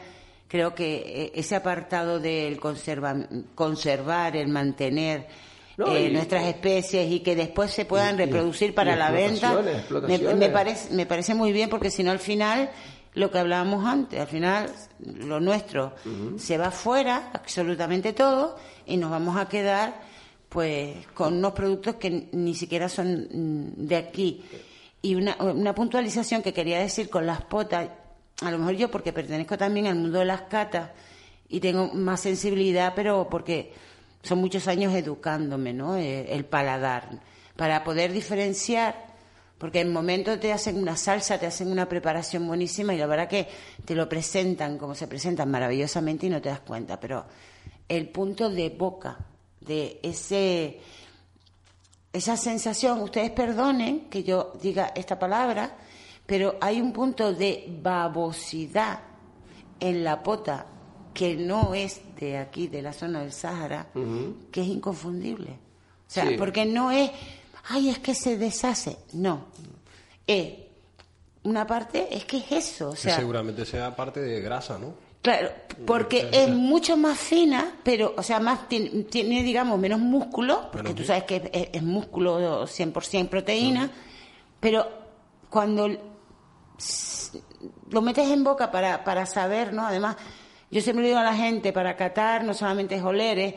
creo que eh, ese apartado del conservar, el mantener eh, nuestras especies y que después se puedan reproducir para la venta, me, parece, me parece muy bien porque si no al final lo que hablábamos antes, al final lo nuestro se va fuera, absolutamente todo, y nos vamos a quedar pues con unos productos que ni siquiera son mm, de aquí. Y una, una puntualización que quería decir con las potas, a lo mejor yo porque pertenezco también al mundo de las catas y tengo más sensibilidad, pero porque son muchos años educándome, ¿no? Eh, el, paladar, para poder diferenciar, porque en momentos te hacen una salsa, te hacen una preparación buenísima y la verdad que te lo presentan como se presentan maravillosamente y no te das cuenta, pero el punto de boca, de ese esa sensación, ustedes perdonen que yo diga esta palabra, pero hay un punto de babosidad en la pota que no es de aquí, de la zona del Sáhara, que es inconfundible. O sea, Sí. porque no es, ay, es que se deshace. No. Es una parte, es que es eso. O Que sea, seguramente sea parte de grasa, ¿no? Claro, porque es mucho más fina, pero, o sea, más tiene, tiene, digamos, menos músculo, porque tú sabes que es, es músculo 100% proteína, pero cuando lo metes en boca para, para saber, ¿no? Además, yo siempre digo a la gente, para catar no solamente es oler, es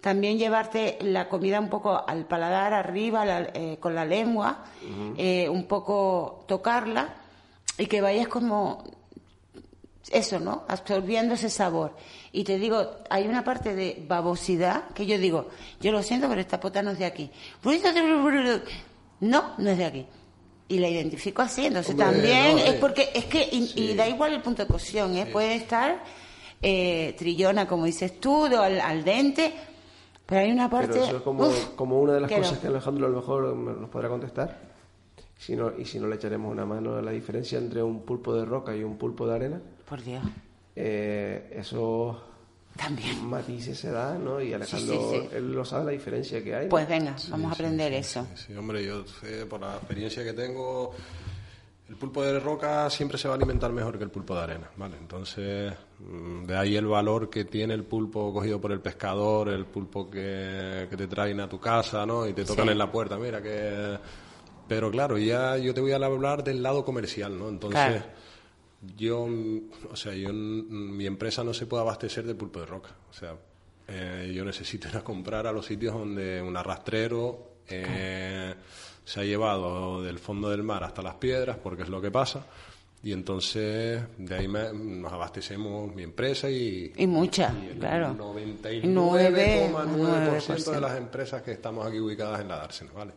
también llevarte la comida un poco al paladar arriba, la- eh, con la lengua, eh, un poco tocarla, y que vayas como eso, ¿no? Absorbiendo ese sabor. Y te digo, hay una parte de babosidad que yo digo, yo lo siento, pero esta pota no es de aquí. No, no es de aquí. Y la identifico así, entonces Hombre, también no, es eh, porque, es que, y, y da igual el punto de cocción, ¿eh? Puede estar eh, trillona, como dices tú, al, al dente, pero hay una parte... Pero eso es como, uf, como una de las cosas que Alejandro a lo mejor me- nos podrá contestar. Si no, y si no le echaremos una mano a la diferencia entre un pulpo de roca y un pulpo de arena, Por Dios, eh, esos también. matices se dan, ¿no? Y Alejandro, sí, sí. él lo sabe la diferencia que hay. ¿no? Pues venga, vamos a aprender eso. Sí, hombre, yo sé, por la experiencia que tengo, el pulpo de roca siempre se va a alimentar mejor que el pulpo de arena, ¿vale? Entonces, mm, de ahí el valor que tiene el pulpo cogido por el pescador, el pulpo que, que te traen a tu casa, ¿no? Y te tocan Sí. en la puerta, mira que... Pero claro, ya yo te voy a hablar del lado comercial, ¿no? Entonces... Claro. Yo, o sea, yo, mm, mi empresa no se puede abastecer de pulpo de roca. O sea, eh, yo necesito ir a comprar a los sitios donde un arrastrero eh, se ha llevado del fondo del mar hasta las piedras, porque es lo que pasa. Y entonces de ahí me- nos abastecemos mi empresa y, Y mucha, y el claro. 99,9% de las empresas que estamos aquí ubicadas en la dársena, ¿vale?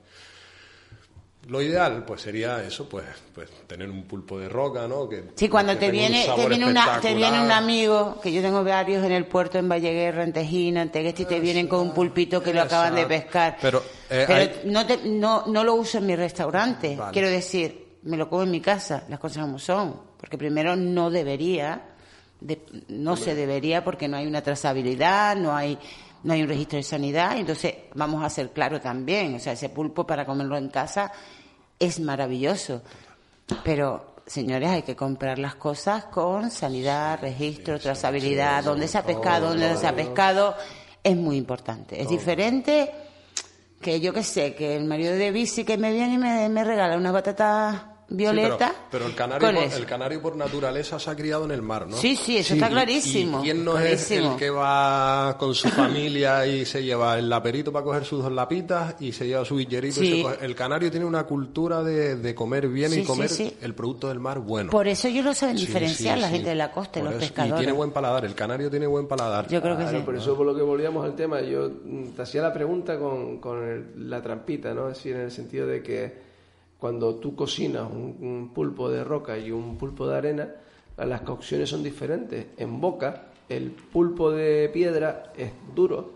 Lo ideal, pues sería eso, pues, pues tener un pulpo de roca, ¿no? Que, Sí, cuando que te viene, te viene, una, te viene un amigo, que yo tengo varios en el puerto, en Valleguerra, en Tejina, en Tegueste, y te vienen con un pulpito que lo acaban de pescar. Pero, eh, Pero hay- no, te- no, no lo uso en mi restaurante. Vale. Quiero decir, me lo como en mi casa, las cosas como son. Porque primero no debería, de- no se debería porque no hay una trazabilidad, no hay, no hay un registro de sanidad. Entonces, vamos a ser claro también. O sea, ese pulpo para comerlo en casa es maravilloso. Pero, señores, hay que comprar las cosas con sanidad, registro, trazabilidad, dónde se ha pescado, dónde no se ha pescado, es muy importante. Es diferente que yo que sé, que el marido de bici que me viene y me, me regala una batata Sí, violeta. pero, pero el, canario por, el canario por naturaleza se ha criado en el mar, ¿no? Sí, sí, eso está y- clarísimo, ¿Y quién no es clarísimo. el que va con su familia y se lleva el laperito para coger sus dos lapitas y se lleva su billerito? y Sí. se coge- El canario tiene una cultura de, de comer bien Sí, y sí, comer sí. el producto del mar bueno. Por eso ellos lo saben Sí, diferenciar, sí, la sí. gente de la costa y Por los eso- pescadores. Y tiene buen paladar, el canario tiene buen paladar. Yo creo que Claro, sí. por eso por lo que volvíamos al tema, yo te hacía la pregunta con, con el- la trampita, ¿no? Es decir, en el sentido de que cuando tú cocinas un, un pulpo de roca y un pulpo de arena, las cocciones son diferentes. En boca, el pulpo de piedra es duro,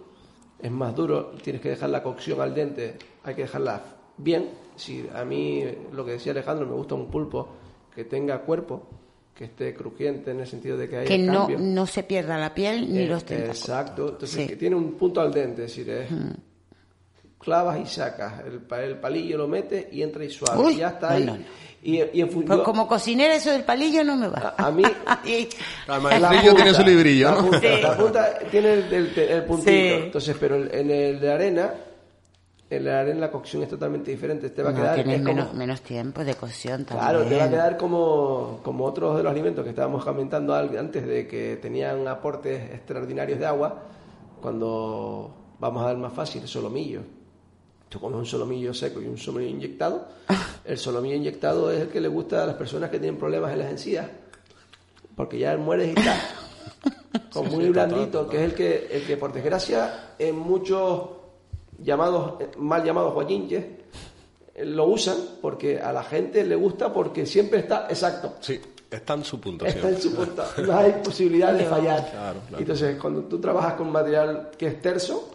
es más duro, tienes que dejar la cocción al dente, hay que dejarla bien. Si a mí, lo que decía Alejandro, me gusta un pulpo que tenga cuerpo, que esté crujiente en el sentido de que haya que no, cambio. no se pierda la piel ni Eh, los tentáculos. Exacto, entonces Sí. que tiene un punto al dente, es decir, es Mm. Clavas y sacas, el, el palillo lo metes y entra y suave, Uy, y ya está no, ahí. no, no. Y, y en Pues como cocinera eso del palillo no me va. A- a mí- la maestrillo tiene su librillo, la ¿no? punta, Sí. la punta tiene el, el- el puntito, Sí. entonces, pero el- en el de arena, en la arena la cocción es totalmente diferente, te va a no, quedar tienes es como- menos, menos tiempo de cocción también. Claro, te va a quedar como, como otros de los alimentos que estábamos comentando antes de que tenían aportes extraordinarios de agua, cuando vamos a dar más fácil, solomillo. Tú comes un solomillo seco y un solomillo inyectado. El solomillo inyectado es el que le gusta a las personas que tienen problemas en las encías, porque ya mueres y está. Con muy blandito, que es el que, el que por desgracia en muchos llamados, mal llamados guayinches, eh, lo usan porque a la gente le gusta porque siempre está exacto. Sí, está en su puntuación. Está en su punto. No hay posibilidad de fallar. Claro, claro. Entonces, cuando tú trabajas con material que es terso,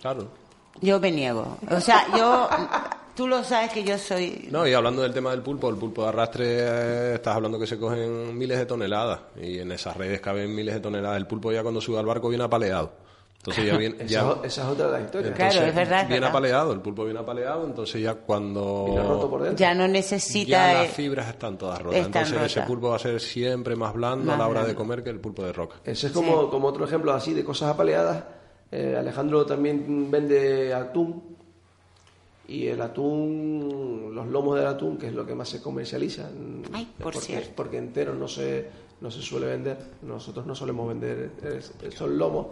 Claro. Yo me niego. O sea, yo... tú lo sabes que yo soy... No, y hablando del tema del pulpo, el pulpo de arrastre, eh, estás hablando que se cogen miles de toneladas y en esas redes caben miles de toneladas. El pulpo ya cuando sube al barco viene apaleado. Entonces ya viene... Esa, ya, esa es otra de las historias. Claro, es verdad, es Viene verdad. apaleado, el pulpo viene apaleado, entonces ya cuando... Viene roto por dentro. Ya no necesita... Ya las fibras están todas rotas. están Entonces ese pulpo va a ser siempre más blando Más a la hora de comer que el pulpo de roca. Ese es como, como otro ejemplo así de cosas apaleadas. Eh, Alejandro también vende atún. Y el atún, los lomos del atún, que es lo que más se comercializa. mm, Ay, por porque, cierto. porque entero no se, no se suele vender. Nosotros no solemos vender es- esos lomos.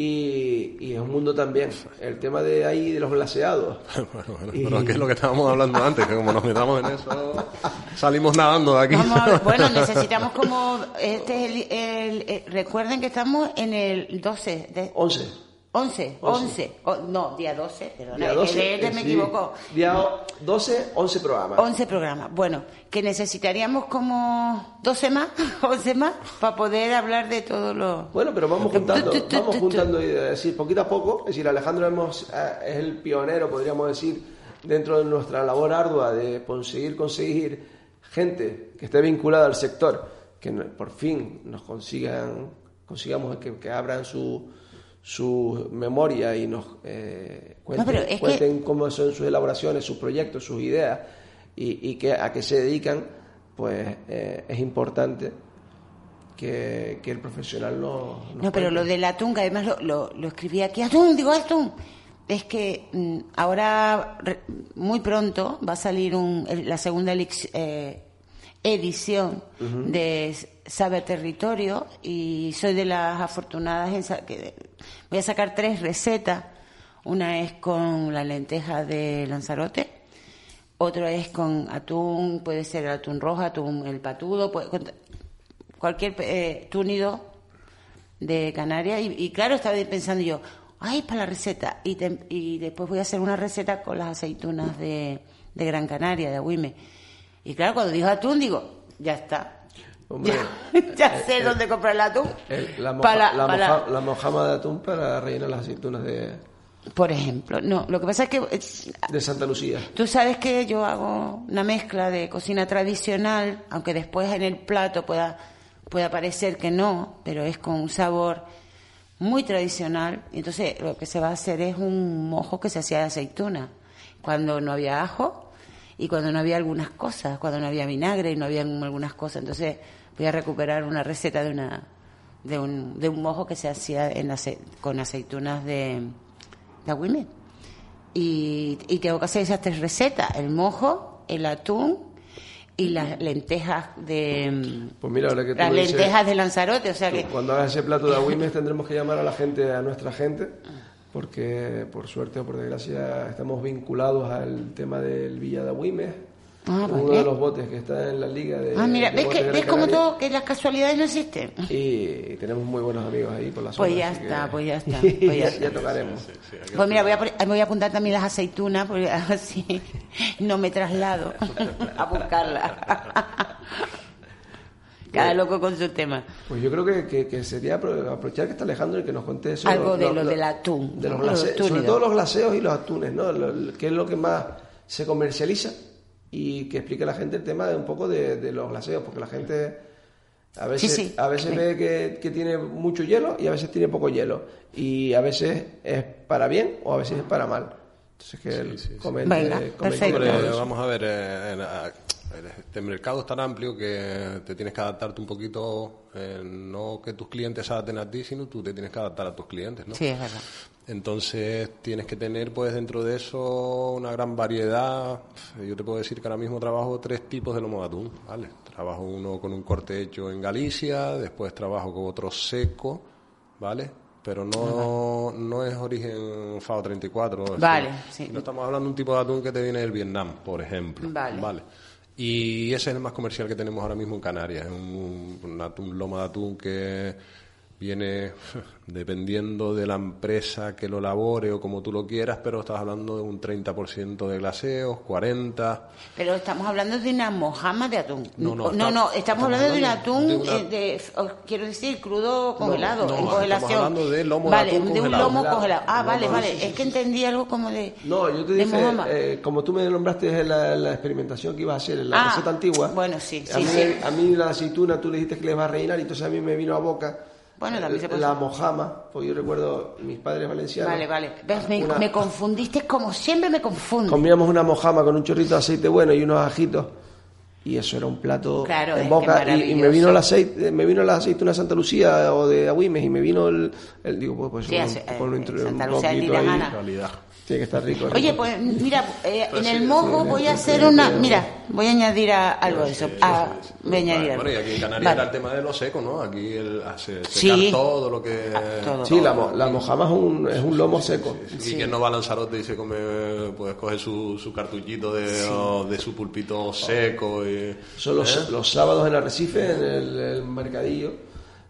Y, y es un mundo también. El tema de ahí de los glaseados. bueno, bueno, Y- pero que es lo que estábamos hablando antes, que como nos metamos en eso, salimos nadando de aquí. Vamos a ver, bueno, necesitamos como... Este es el, el- recuerden que estamos en el 12 de... 11. 11, Once. 11, o- no, día 12, perdona, Día es 12. que este eh, me sí. equivoco. Día 12, 11 programas. 11 programas. Bueno, que necesitaríamos como 12 más, 11 más, para poder hablar de todo lo... Bueno, pero vamos juntando, vamos juntando es decir, poquito a poco. Es decir, Alejandro hemos, eh, es el pionero, podríamos decir, dentro de nuestra labor ardua de conseguir conseguir gente que esté vinculada al sector, que por fin nos consigan, consigamos que, que abran su su memoria y nos eh, cuenten, que- cuenten cómo son sus elaboraciones, sus proyectos, sus ideas y, y que, a qué se dedican, pues eh, es importante que, que el profesional no... nos No, pero cuente. lo del atún, que además lo, lo, lo escribí aquí, atún, digo atún. Es que mm, ahora, re- muy pronto, va a salir un, la segunda eh, edición de Saber Territorio y soy de las afortunadas en que voy a sacar tres recetas. Una es con la lenteja de Lanzarote, otro es con atún, puede ser atún rojo, atún el patudo, cualquier eh, túnido de Canarias y, y claro, estaba pensando yo, ay, para la receta. Y, te- y después voy a hacer una receta con las aceitunas de, de Gran Canaria, de Agüime. Y claro, cuando dijo atún, digo, ya está. Hombre, ya ya sé dónde comprar el atún. El- la, moja- Para- la para- moja- la mojama de atún para rellenar las aceitunas de, Por ejemplo, no, lo que pasa es que de Santa Lucía. Tú sabes que yo hago una mezcla de cocina tradicional, aunque después en el plato pueda, pueda parecer que no, pero es con un sabor muy tradicional. Entonces lo que se va a hacer es un mojo que se hacía de aceituna, cuando no había ajo y cuando no había algunas cosas, cuando no había vinagre y no había algunas cosas. Entonces voy a recuperar una receta de una de un, de un mojo que se hacía en ace- con aceitunas de, de. Y, y tengo que hacer esas tres recetas, el mojo, el atún y las lentejas de Pues mira, ahora que tú las dices- lentejas de Lanzarote, o sea que Cuando hagas ese plato de agüimes tendremos que llamar a la gente, a nuestra gente, porque por suerte o por desgracia estamos vinculados al tema del Villa de Agüimes, Ah, uno vale. de los botes que está en la liga de Ah, mira, de ves que ves como todo que las casualidades no existen. Y tenemos muy buenos amigos ahí por la zona. Pues ya que- está, pues ya está, pues ya ya, está. ya tocaremos. Pues mira, voy a, voy a apuntar también las aceitunas porque así no me traslado a buscarlas. Cada loco con su tema. Pues yo creo que, que- que sería apro- aprovechar que está Alejandro y que nos cuente eso. Algo de lo del atún, De los. Los glase- sobre todo los glaseos y los atunes, ¿no? Lo- lo- que es lo que más se comercializa y que explique a la gente el tema de un poco de, de los glaseos, porque la gente a veces, Sí, sí. a veces ve que, que tiene mucho hielo y a veces tiene poco hielo. Y a veces es para bien o a veces es para mal. Entonces que él comente, Venga, comente vamos a ver, eh, en- a- este mercado es tan amplio que te tienes que adaptarte un poquito, eh, no que tus clientes se adapten a ti, sino tú te tienes que adaptar a tus clientes, ¿no? Sí, es verdad. Entonces tienes que tener pues dentro de eso una gran variedad. Yo te puedo decir que ahora mismo trabajo tres tipos de lomo de atún, ¿vale? Trabajo uno con un corte hecho en Galicia, después trabajo con otro seco, ¿vale? Pero no, no es origen FAO 34. es Vale, sí. No estamos hablando de un tipo de atún que te viene del Vietnam, por ejemplo. Vale. Y ese es el más comercial que tenemos ahora mismo en Canarias. Es un, un atún, loma de atún que viene dependiendo de la empresa que lo labore o como tú lo quieras, pero estás hablando de un 30% de glaseos, 40%. Pero estamos hablando de una mojama de atún. No, no, no, está- no, estamos hablando de un atún, de una- eh, de, os quiero decir, crudo congelado, no, en estamos congelación. hablando de lomo de vale, atún de un congelado. lomo congelado. Ah, vale, sí, vale. sí, es que entendí algo como de. No, yo te de dije, eh, como tú me nombraste la, la experimentación que ibas a hacer en la Ah, receta antigua. bueno, sí, a sí, mí, sí. a mí la aceituna tú le dijiste que le ibas a rellenar y entonces a mí me vino a boca Bueno, también se eh, puede la mojama, porque yo recuerdo mis padres valencianos. Vale, vale. ¿Ves? Me, Una- me confundiste como siempre me confundo. Comíamos una mojama con un chorrito de aceite bueno y unos ajitos. Y eso era un plato Claro, es en que boca. Y, y me vino el aceite, me vino la aceituna de Santa Lucía o de Agüimes y me vino el, el digo, pues, pues Sí, un, hace- un, eh, intro- Santa un Lucía poquito de ahí. Calidad. Tiene que estar rico. Oye, pues mira, eh, en sí, el sí, mojo sí, voy sí, a sí, hacer sí, una. sí, Mira, voy a añadir a- algo de eso. Ah, voy a añadir algo. Bueno, y aquí en Canarias Vale. era el tema de lo seco, ¿no? Aquí el hace secar Sí. todo lo que... Ah, todo. Sí, la, mo- la mojama es un, es un lomo seco. Y quien no va a Lanzarote y se come, pues coge su, su cartuchito de, o de su pulpito seco y... Son los, los sábados en Arrecife, en el, el mercadillo,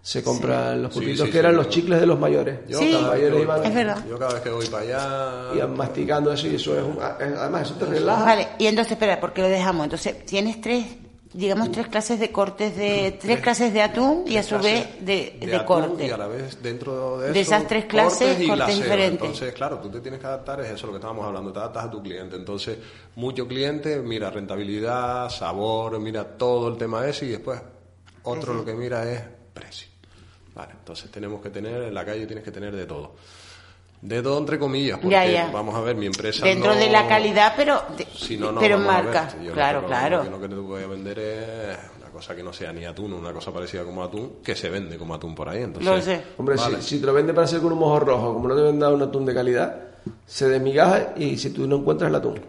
se compran los Sí, sí, que eran sí, los yo- chicles de los mayores. Yo Sí, cada vez que mayores voy- iban- Es verdad. Yo cada vez que voy para allá... Iban masticando eso y eso es un- además eso te relaja. Vale, y entonces, espera, porque lo dejamos. Entonces, tienes tres, digamos, tres clases de cortes de. Tres clases de atún y a su vez de, de, atún corte. Y a la vez dentro de, De eso, esas tres clases, cortes y cortes diferentes. Entonces, claro, tú te tienes que adaptar, es eso lo que estábamos hablando, te adaptas a tu cliente. Entonces, mucho cliente mira rentabilidad, sabor, mira todo el tema ese y después otro lo que mira es precio. Vale, entonces tenemos que tener, en la calle tienes que tener de todo. De todo entre comillas, porque Ya, ya. vamos a ver, mi empresa Dentro no- de la calidad, pero. de- si no, no, pero vamos a marca. ver. Yo claro, claro. Lo que, te voy a vender es una cosa que no sea ni atún, una cosa parecida como atún, que se vende como atún por ahí. Entonces, Lo sé. Hombre, si- vale. si, te lo vende para hacer con un mojo rojo, como no te venden un atún de calidad, se desmigaja y si tú no encuentras el atún.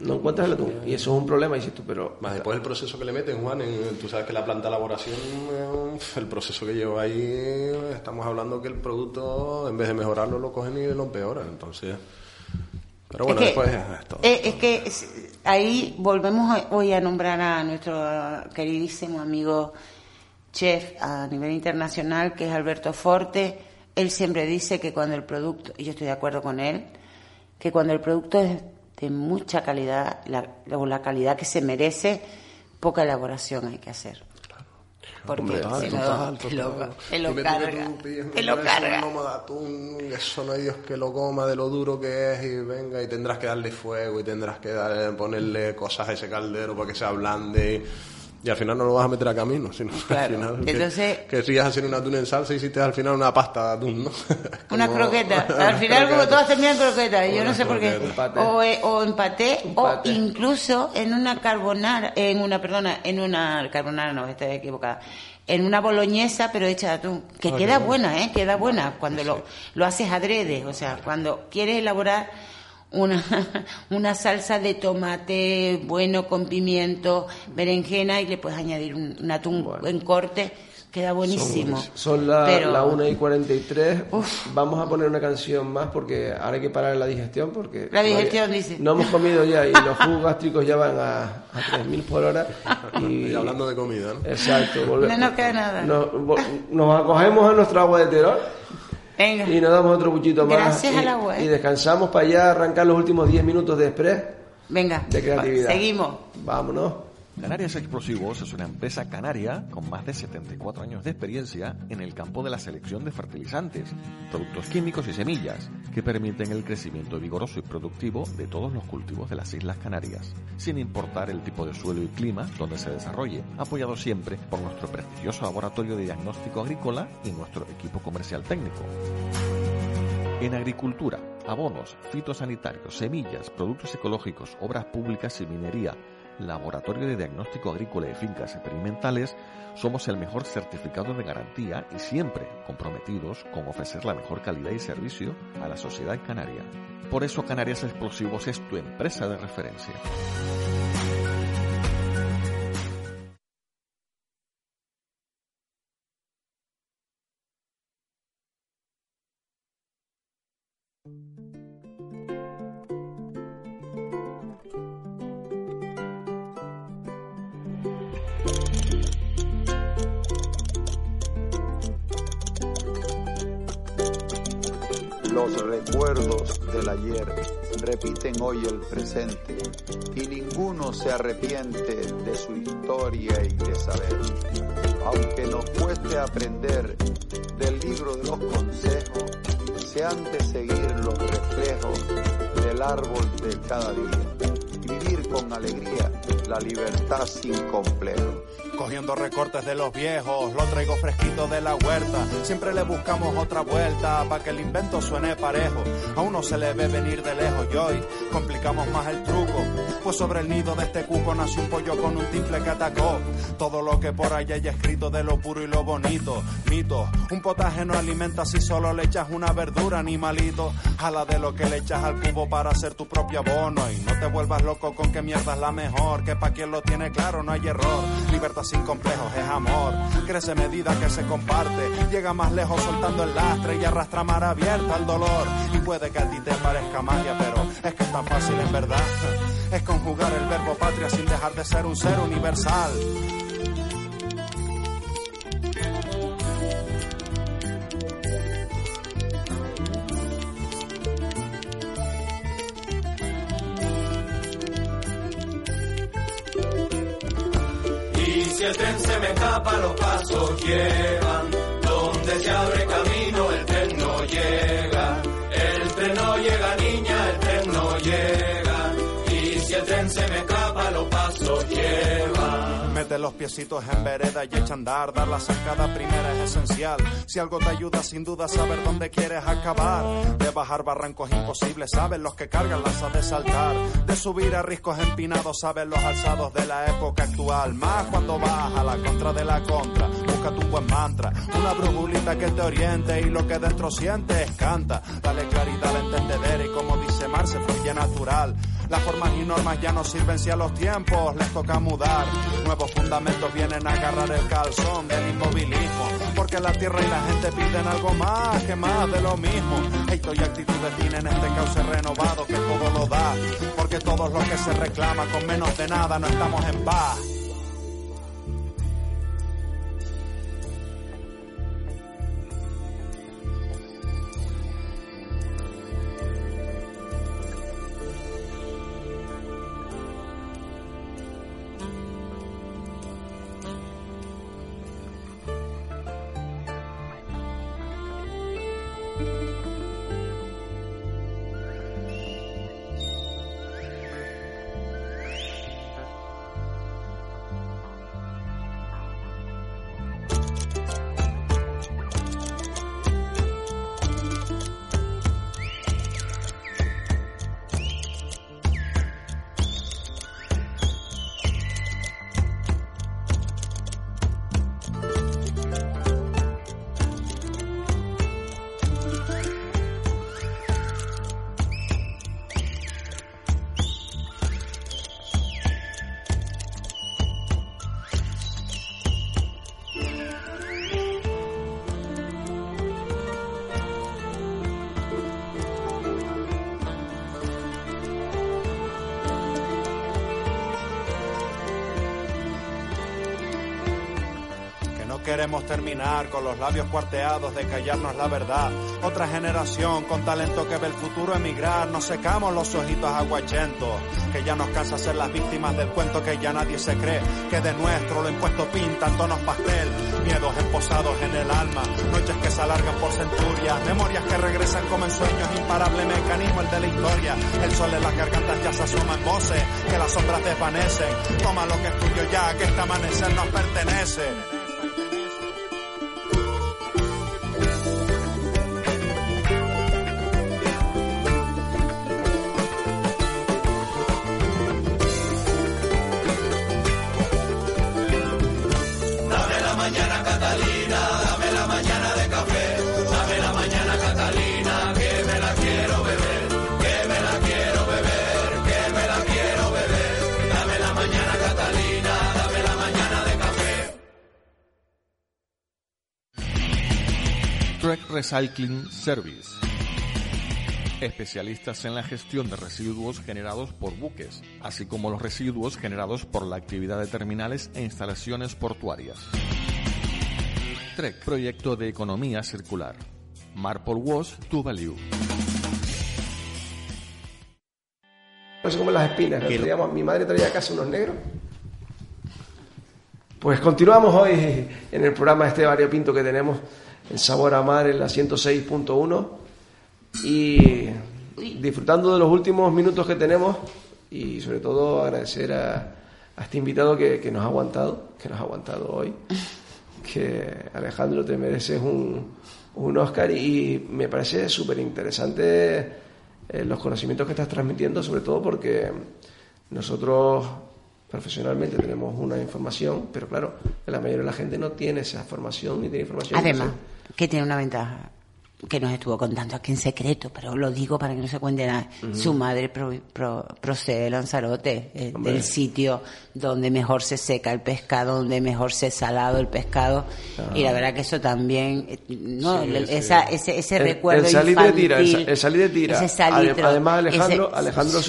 No encuentras el atún. Y eso es un problema, dices tú, pero... Más después el proceso que le meten, Juan, en- tú sabes que la planta de elaboración, el proceso que lleva ahí, estamos hablando que el producto, en vez de mejorarlo, lo cogen y lo empeoran. Entonces, pero bueno, es que, después es todo. eh, es que es- ahí volvemos hoy a nombrar a nuestro queridísimo amigo chef a nivel internacional, que es Alberto Forte. Él siempre dice que cuando el producto, y yo estoy de acuerdo con él, que cuando el producto es de mucha calidad, la, o la calidad que se merece, poca elaboración hay que hacer. Porque te lo, te lo Y me carga. Te lo un carga. lomo de atún, eso no hay Dios que lo coma de lo duro que es y venga y tendrás que darle fuego y tendrás que dar- ponerle cosas a ese caldero para que se ablande y, y al final no lo vas a meter a camino, sino que Claro. al final que- Entonces- que, sigas haciendo un atún en salsa y hiciste al final una pasta de atún, ¿no? Una Como- croqueta. una Al final, como croqueta. todas terminan croquetas. Yo no Una sé por qué. croqueta. Empate. O, eh, o empaté, o incluso en una carbonara, en una, perdona, en una carbonara, no, estoy equivocada. En una boloñesa, pero hecha de atún. Que Ah, queda buena, ¿eh? Queda buena cuando lo, lo haces adrede. O sea, cuando quieres elaborar una, una salsa de tomate bueno con pimiento, berenjena y le puedes añadir un, un atún en corte. Queda buenísimo. Son la, Pero- la 1 y 43. Uf. Vamos a poner una canción más porque ahora hay que parar la digestión porque... La digestión, dice. No hemos comido ya y los jugos gástricos ya van a, a 3.000 por hora. Y, Y hablando de comida, ¿no? Exacto. volve- No nos queda nada. Nos, acogemos a nuestro agua de terror Venga. y nos damos otro buchito más. Gracias y, al agua, ¿eh? y descansamos para ya arrancar los últimos 10 minutos de express Venga. de creatividad. Seguimos. Vámonos. Canarias Explosivos es una empresa canaria con más de 74 años de experiencia en el campo de la selección de fertilizantes, productos químicos y semillas que permiten el crecimiento vigoroso y productivo de todos los cultivos de las Islas Canarias, sin importar el tipo de suelo y clima donde se desarrolle, apoyado siempre por nuestro prestigioso laboratorio de diagnóstico agrícola y nuestro equipo comercial técnico. En agricultura, abonos, fitosanitarios, semillas, productos ecológicos, obras públicas y minería, laboratorio de diagnóstico agrícola y fincas experimentales, somos el mejor certificado de garantía y siempre comprometidos con ofrecer la mejor calidad y servicio a la sociedad canaria. Por eso Canarias Explosivos es tu empresa de referencia. Recuerdos del ayer repiten hoy el presente y ninguno se arrepiente de su historia y de saber. Aunque nos cueste aprender del libro de los consejos, se han de seguir los reflejos del árbol de cada día vivir con alegría la libertad sin complejo cogiendo recortes de los viejos, lo traigo fresquito de la huerta. Siempre le buscamos otra vuelta para que el invento suene parejo. A uno se le ve venir de lejos y hoy complicamos más el truco. Pues sobre el nido de este cuco nació un pollo con un timple que atacó. Todo lo que por allá hay escrito de lo puro y lo bonito. Mito, un potaje no alimenta si solo le echas una verdura, animalito. Jala de lo que le echas al cubo para hacer tu propio abono. Y no te vuelvas loco con que mierda es la mejor. Que pa' quien lo tiene claro no hay error. Libertad sin complejos es amor. Crece medida que se comparte. Llega más lejos soltando el lastre y arrastra mar abierta al dolor. Y puede que a ti te parezca magia, pero es que es tan fácil en verdad. Es conjugar el verbo patria sin dejar de ser un ser universal. Si el tren se me escapa, los pasos llevan. Donde se abre camino, el tren no llega. El tren no llega, niña, el tren no llega. Mete los piecitos en vereda y echa andar. Dar la sacada primera es esencial. Si algo te ayuda, sin duda, saber dónde quieres acabar. De bajar barrancos imposibles, saben los que cargan las de saltar. De subir a riscos empinados, saben los alzados de la época actual. Más cuando vas a la contra de la contra. Búscate un buen mantra, una brujulita que te oriente y lo que dentro sientes canta. Dale claridad al entender y como dice Mar, se fluye natural. Las formas y normas ya no sirven si a los tiempos les toca mudar. Nuevos fundamentos vienen a agarrar el calzón del inmovilismo. Porque la tierra y la gente piden algo más que más de lo mismo. Esto y actitudes tienen este cauce renovado que todo lo da. Porque todos los que se reclama con menos de nada no estamos en paz. Terminar con los labios cuarteados de callarnos la verdad. Otra generación con talento que ve el futuro emigrar. Nos secamos los ojitos aguachentos, que ya nos cansa ser las víctimas del cuento que ya nadie se cree. Que de nuestro lo impuesto pintan tonos pastel. Miedos emposados en el alma, noches que se alargan por centurias. Memorias que regresan como en sueños, imparable mecanismo el de la historia. El sol en las gargantas ya se asoma en voces, que las sombras desvanecen. Toma lo que es tuyo ya, que este amanecer nos pertenece. Recycling Service. Especialistas en la gestión de residuos generados por buques, así como los residuos generados por la actividad de terminales e instalaciones portuarias. TREC, proyecto de economía circular. Marple Wash to Value. No sé cómo las espinas. que traíamos- mi madre traía a casa unos negros. Pues continuamos hoy en el programa este variopinto que tenemos, El Sabor a Mar en la 106.1 y disfrutando de los últimos minutos que tenemos y sobre todo agradecer a, a este invitado que, que nos ha aguantado, que nos ha aguantado hoy, que Alejandro te mereces un, un Oscar y me parece súper interesante eh, los conocimientos que estás transmitiendo, sobre todo porque nosotros profesionalmente tenemos una información, pero claro, la mayoría de la gente no tiene esa formación ni tiene información. Además, que tiene una ventaja que nos estuvo contando aquí en secreto, pero lo digo para que no se cuente nada. Su madre pro- pro- procede de Lanzarote, eh, del sitio donde mejor se seca el pescado, donde mejor se salado el pescado. Y la verdad que eso también, eh, no, Sí, El- sí. ese, ese el, recuerdo el salir de tira, el, infantil, el salir de tira. salitro, Adem- Además, Alejandro, Alejandro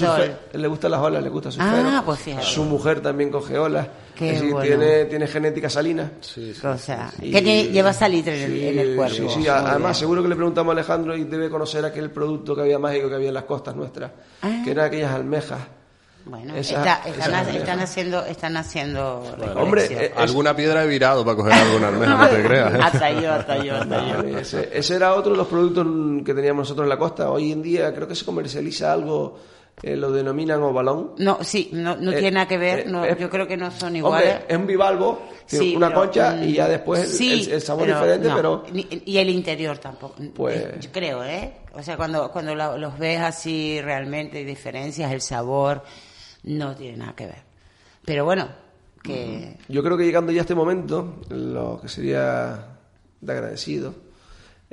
le gustan las olas, le gusta surfero. Ah, pues fíjate. Su mujer también coge olas. Qué es decir, bueno. tiene, tiene genética salina. O sea, que lleva salitre en, el- Sí, en el cuerpo. Sí, sí, además seguro que le preguntamos a Alejandro y debe conocer aquel producto que había mágico que había en las costas nuestras, Ah. que eran aquellas almejas. Bueno, Esa- está- esa están, están haciendo, están haciendo Hombre, recolección. eh, es- Alguna piedra he virado para coger alguna almeja, no te creas. ¿eh? hasta yo, hasta yo, hasta yo. Ese, ese era otro de los productos que teníamos nosotros en la costa. Hoy en día creo que se comercializa algo, eh, lo denominan ovalón. No, sí, no, no Eh, tiene nada que ver. eh, no, eh, yo creo que no son iguales. Hombre, es un bivalvo, Sí, una pero, concha mm, y ya después el, sí, el- el sabor pero diferente, no, pero y el interior tampoco. Pues- Yo creo, ¿eh? O sea, cuando, cuando los ves así realmente, hay diferencias, el sabor, no tiene nada que ver. Pero bueno, que. yo creo que llegando ya a este momento, lo que sería de agradecido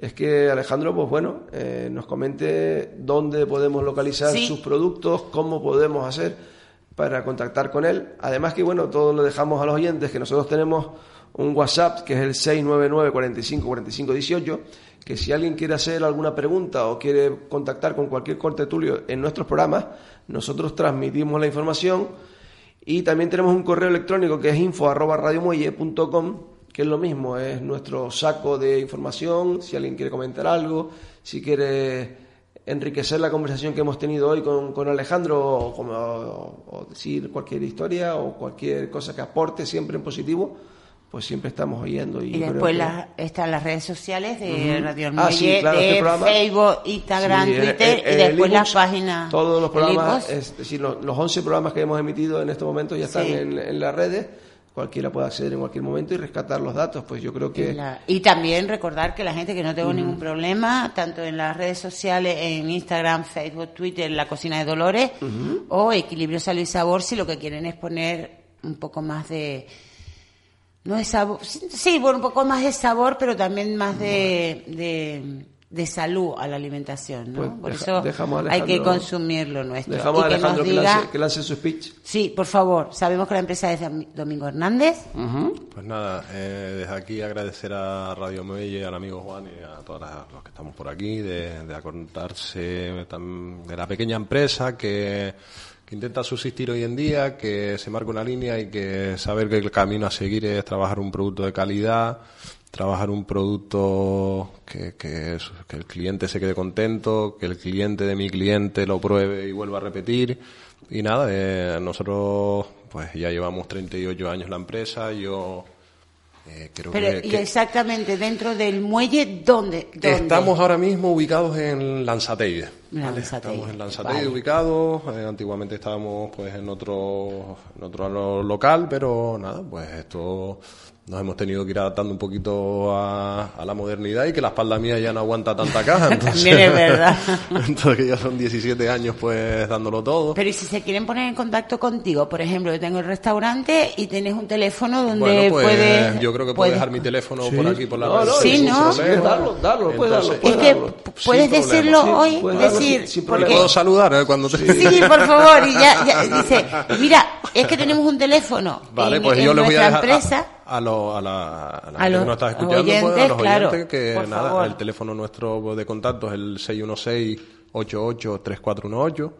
es que Alejandro, pues bueno, eh, nos comente dónde podemos localizar Sí. sus productos, cómo podemos hacer para contactar con él. Además que, bueno, todo lo dejamos a los oyentes, que nosotros tenemos un WhatsApp que es el 699 45 45 18, que si alguien quiere hacer alguna pregunta o quiere contactar con cualquier contertulio en nuestros programas, nosotros transmitimos la información y también tenemos un correo electrónico que es info arroba radiomuelle.com, que es lo mismo, es nuestro saco de información, si alguien quiere comentar algo, si quiere enriquecer la conversación que hemos tenido hoy con, con Alejandro o, como- o- o decir cualquier historia o cualquier cosa que aporte siempre en positivo, pues siempre estamos oyendo. Y, después que- están las redes sociales de. Radio El Ah, sí, Muelle, claro, de este Facebook, Instagram, Sí, el- Twitter el- y después las páginas. Todos los programas, es decir, los, los 11 programas que hemos emitido en este momento ya están Sí. en, en las redes. Cualquiera puede acceder en cualquier momento y rescatar los datos. Pues yo creo que. Y, la- y también recordar que la gente que no tengo ningún problema, tanto en las redes sociales, en Instagram, Facebook, Twitter, La Cocina de Dolores, o Equilibrio Salud y Sabor, si lo que quieren es poner un poco más de... No de sabor, sí, sí, bueno, un poco más de sabor, pero también más de, de, de salud a la alimentación, ¿no? Pues Por deja- eso dejamos hay que consumir lo nuestro. Dejamos y a que Alejandro nos que, diga... lance, que lance su speech. Sí, por favor, sabemos que la empresa es de Domingo Hernández. Pues nada, eh, desde aquí agradecer a Radio Muelle, al amigo Juan y a todos los que estamos por aquí, de, de acordarse de la pequeña empresa que, que intenta subsistir hoy en día, que se marca una línea y que saber que el camino a seguir es trabajar un producto de calidad, trabajar un producto que, que, es- que el cliente se quede contento, que el cliente de mi cliente lo pruebe y vuelva a repetir. Y nada, eh, nosotros pues ya llevamos 38 años la empresa, yo eh, creo Pero que, y exactamente dentro del muelle, ¿dónde? ¿Dónde? estamos ahora mismo ubicados en Lanzateide. Estamos en Lanzateide vale. ubicados, eh, antiguamente estábamos pues en otro, en otro lo- local, pero nada, pues esto nos hemos tenido que ir adaptando un poquito a, a la modernidad y que la espalda mía ya no aguanta tanta caja. Entonces, También es verdad. entonces que ya son 17 años pues dándolo todo. Pero y si se quieren poner en contacto contigo, por ejemplo, yo tengo el restaurante y tienes un teléfono donde Bueno, pues puedes... yo creo que puedo puedes- dejar mi teléfono Sí. por aquí, por la No, no, Sí, ¿no? problema. Darlo, darlo, puedes darlo, Es que darlo. puedes Sin decirlo problema. hoy, Sí, puedes decir... sin- sin porque- ¿Te puedo saludar eh, cuando te... Sí, por favor, y ya, ya dice, mira, es que tenemos un teléfono Vale, en, pues en yo les voy a nuestra dejar a- empresa. A, lo- a la, a la A gente los que nos está escuchando, pues, a los claro, oyentes, que por nada, favor. el teléfono nuestro de contacto es el 616-883418.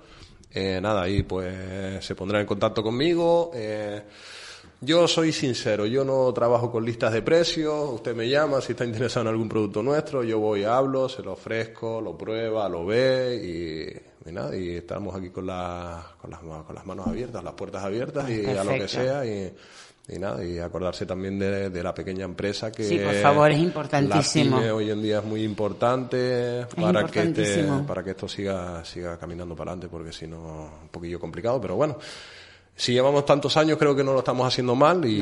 Eh, nada, ahí pues se pondrán en contacto conmigo. eh, Yo soy sincero, yo no trabajo con listas de precios, usted me llama si está interesado en algún producto nuestro, yo voy, hablo, se lo ofrezco, lo prueba, lo ve y, nada, y estamos aquí con, la, con, las, con las manos abiertas, las puertas abiertas y a lo que sea y, y nada, y acordarse también de, la pequeña empresa que... Sí, por favor, es importantísimo. La hoy en día es muy importante para, Que para que esto siga, siga caminando para adelante, porque si no, un poquillo complicado, pero bueno si llevamos tantos años creo que no lo estamos haciendo mal y,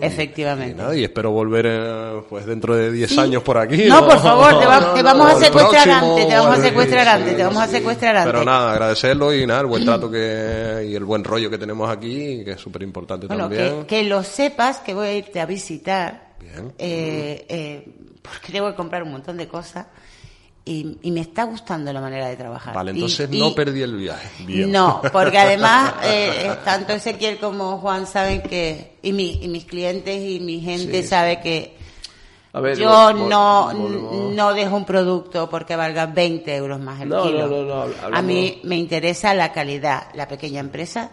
efectivamente. y, espero volver eh, pues dentro de 10 años por aquí no, por favor te, vamos a secuestrar antes te vamos a secuestrar antes te vamos a secuestrar antes. pero nada agradecerlo y nada el buen trato que y el buen rollo que tenemos aquí que es súper importante bueno, también. que, que, lo sepas que voy a irte a visitar Bien. Eh, eh, porque tengo que comprar un montón de cosas y, me está gustando la manera de trabajar. Vale, entonces no perdí el viaje. No, porque además eh, tanto Ezequiel como Juan saben que, y, mi, y mis clientes y mi gente sabe que yo no, no dejo un producto porque valga 20 euros más el kilo. A mí me interesa la calidad, la pequeña empresa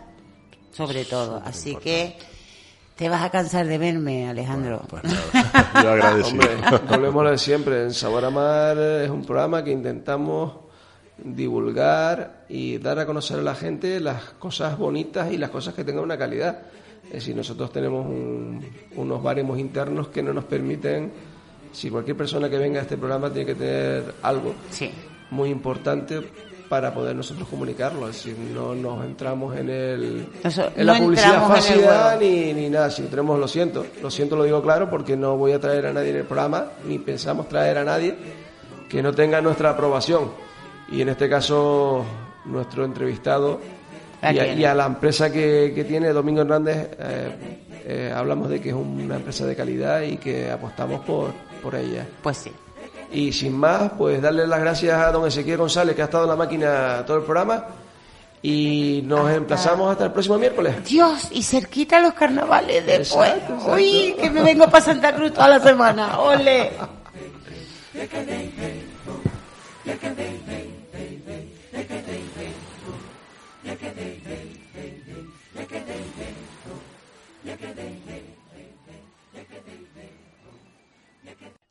sobre todo. Así que te vas a cansar de verme, Alejandro. pues nada, yo agradecido. Hombre, volvemos de siempre. En Sabor a Mar es un programa que intentamos divulgar y dar a conocer a la gente las cosas bonitas y las cosas que tengan una calidad. Es decir, nosotros tenemos unos baremos internos que no nos permiten, si cualquier persona que venga a este programa tiene que tener algo muy importante para poder nosotros comunicarlo. Es decir, no nos entramos en, el, en la publicidad fácil ni, ni nada. Si tenemos, lo siento, lo siento, lo digo claro, porque no voy a traer a nadie en el programa, ni pensamos traer a nadie que no tenga nuestra aprobación. Y en este caso, nuestro entrevistado y a, la empresa que, que, tiene Domingo Hernández, eh, eh, hablamos de que es una empresa de calidad y que apostamos por, por ella. Pues sí. Y sin más, pues darle las gracias a don Ezequiel González, que ha estado en la máquina todo el programa. Y nos emplazamos hasta el próximo miércoles. Dios, y cerquita los carnavales después. Uy, que me vengo para Santa Cruz toda la semana. ¡Ole!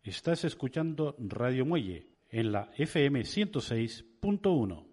Estás escuchando Radio Muelle en la FM 106.1.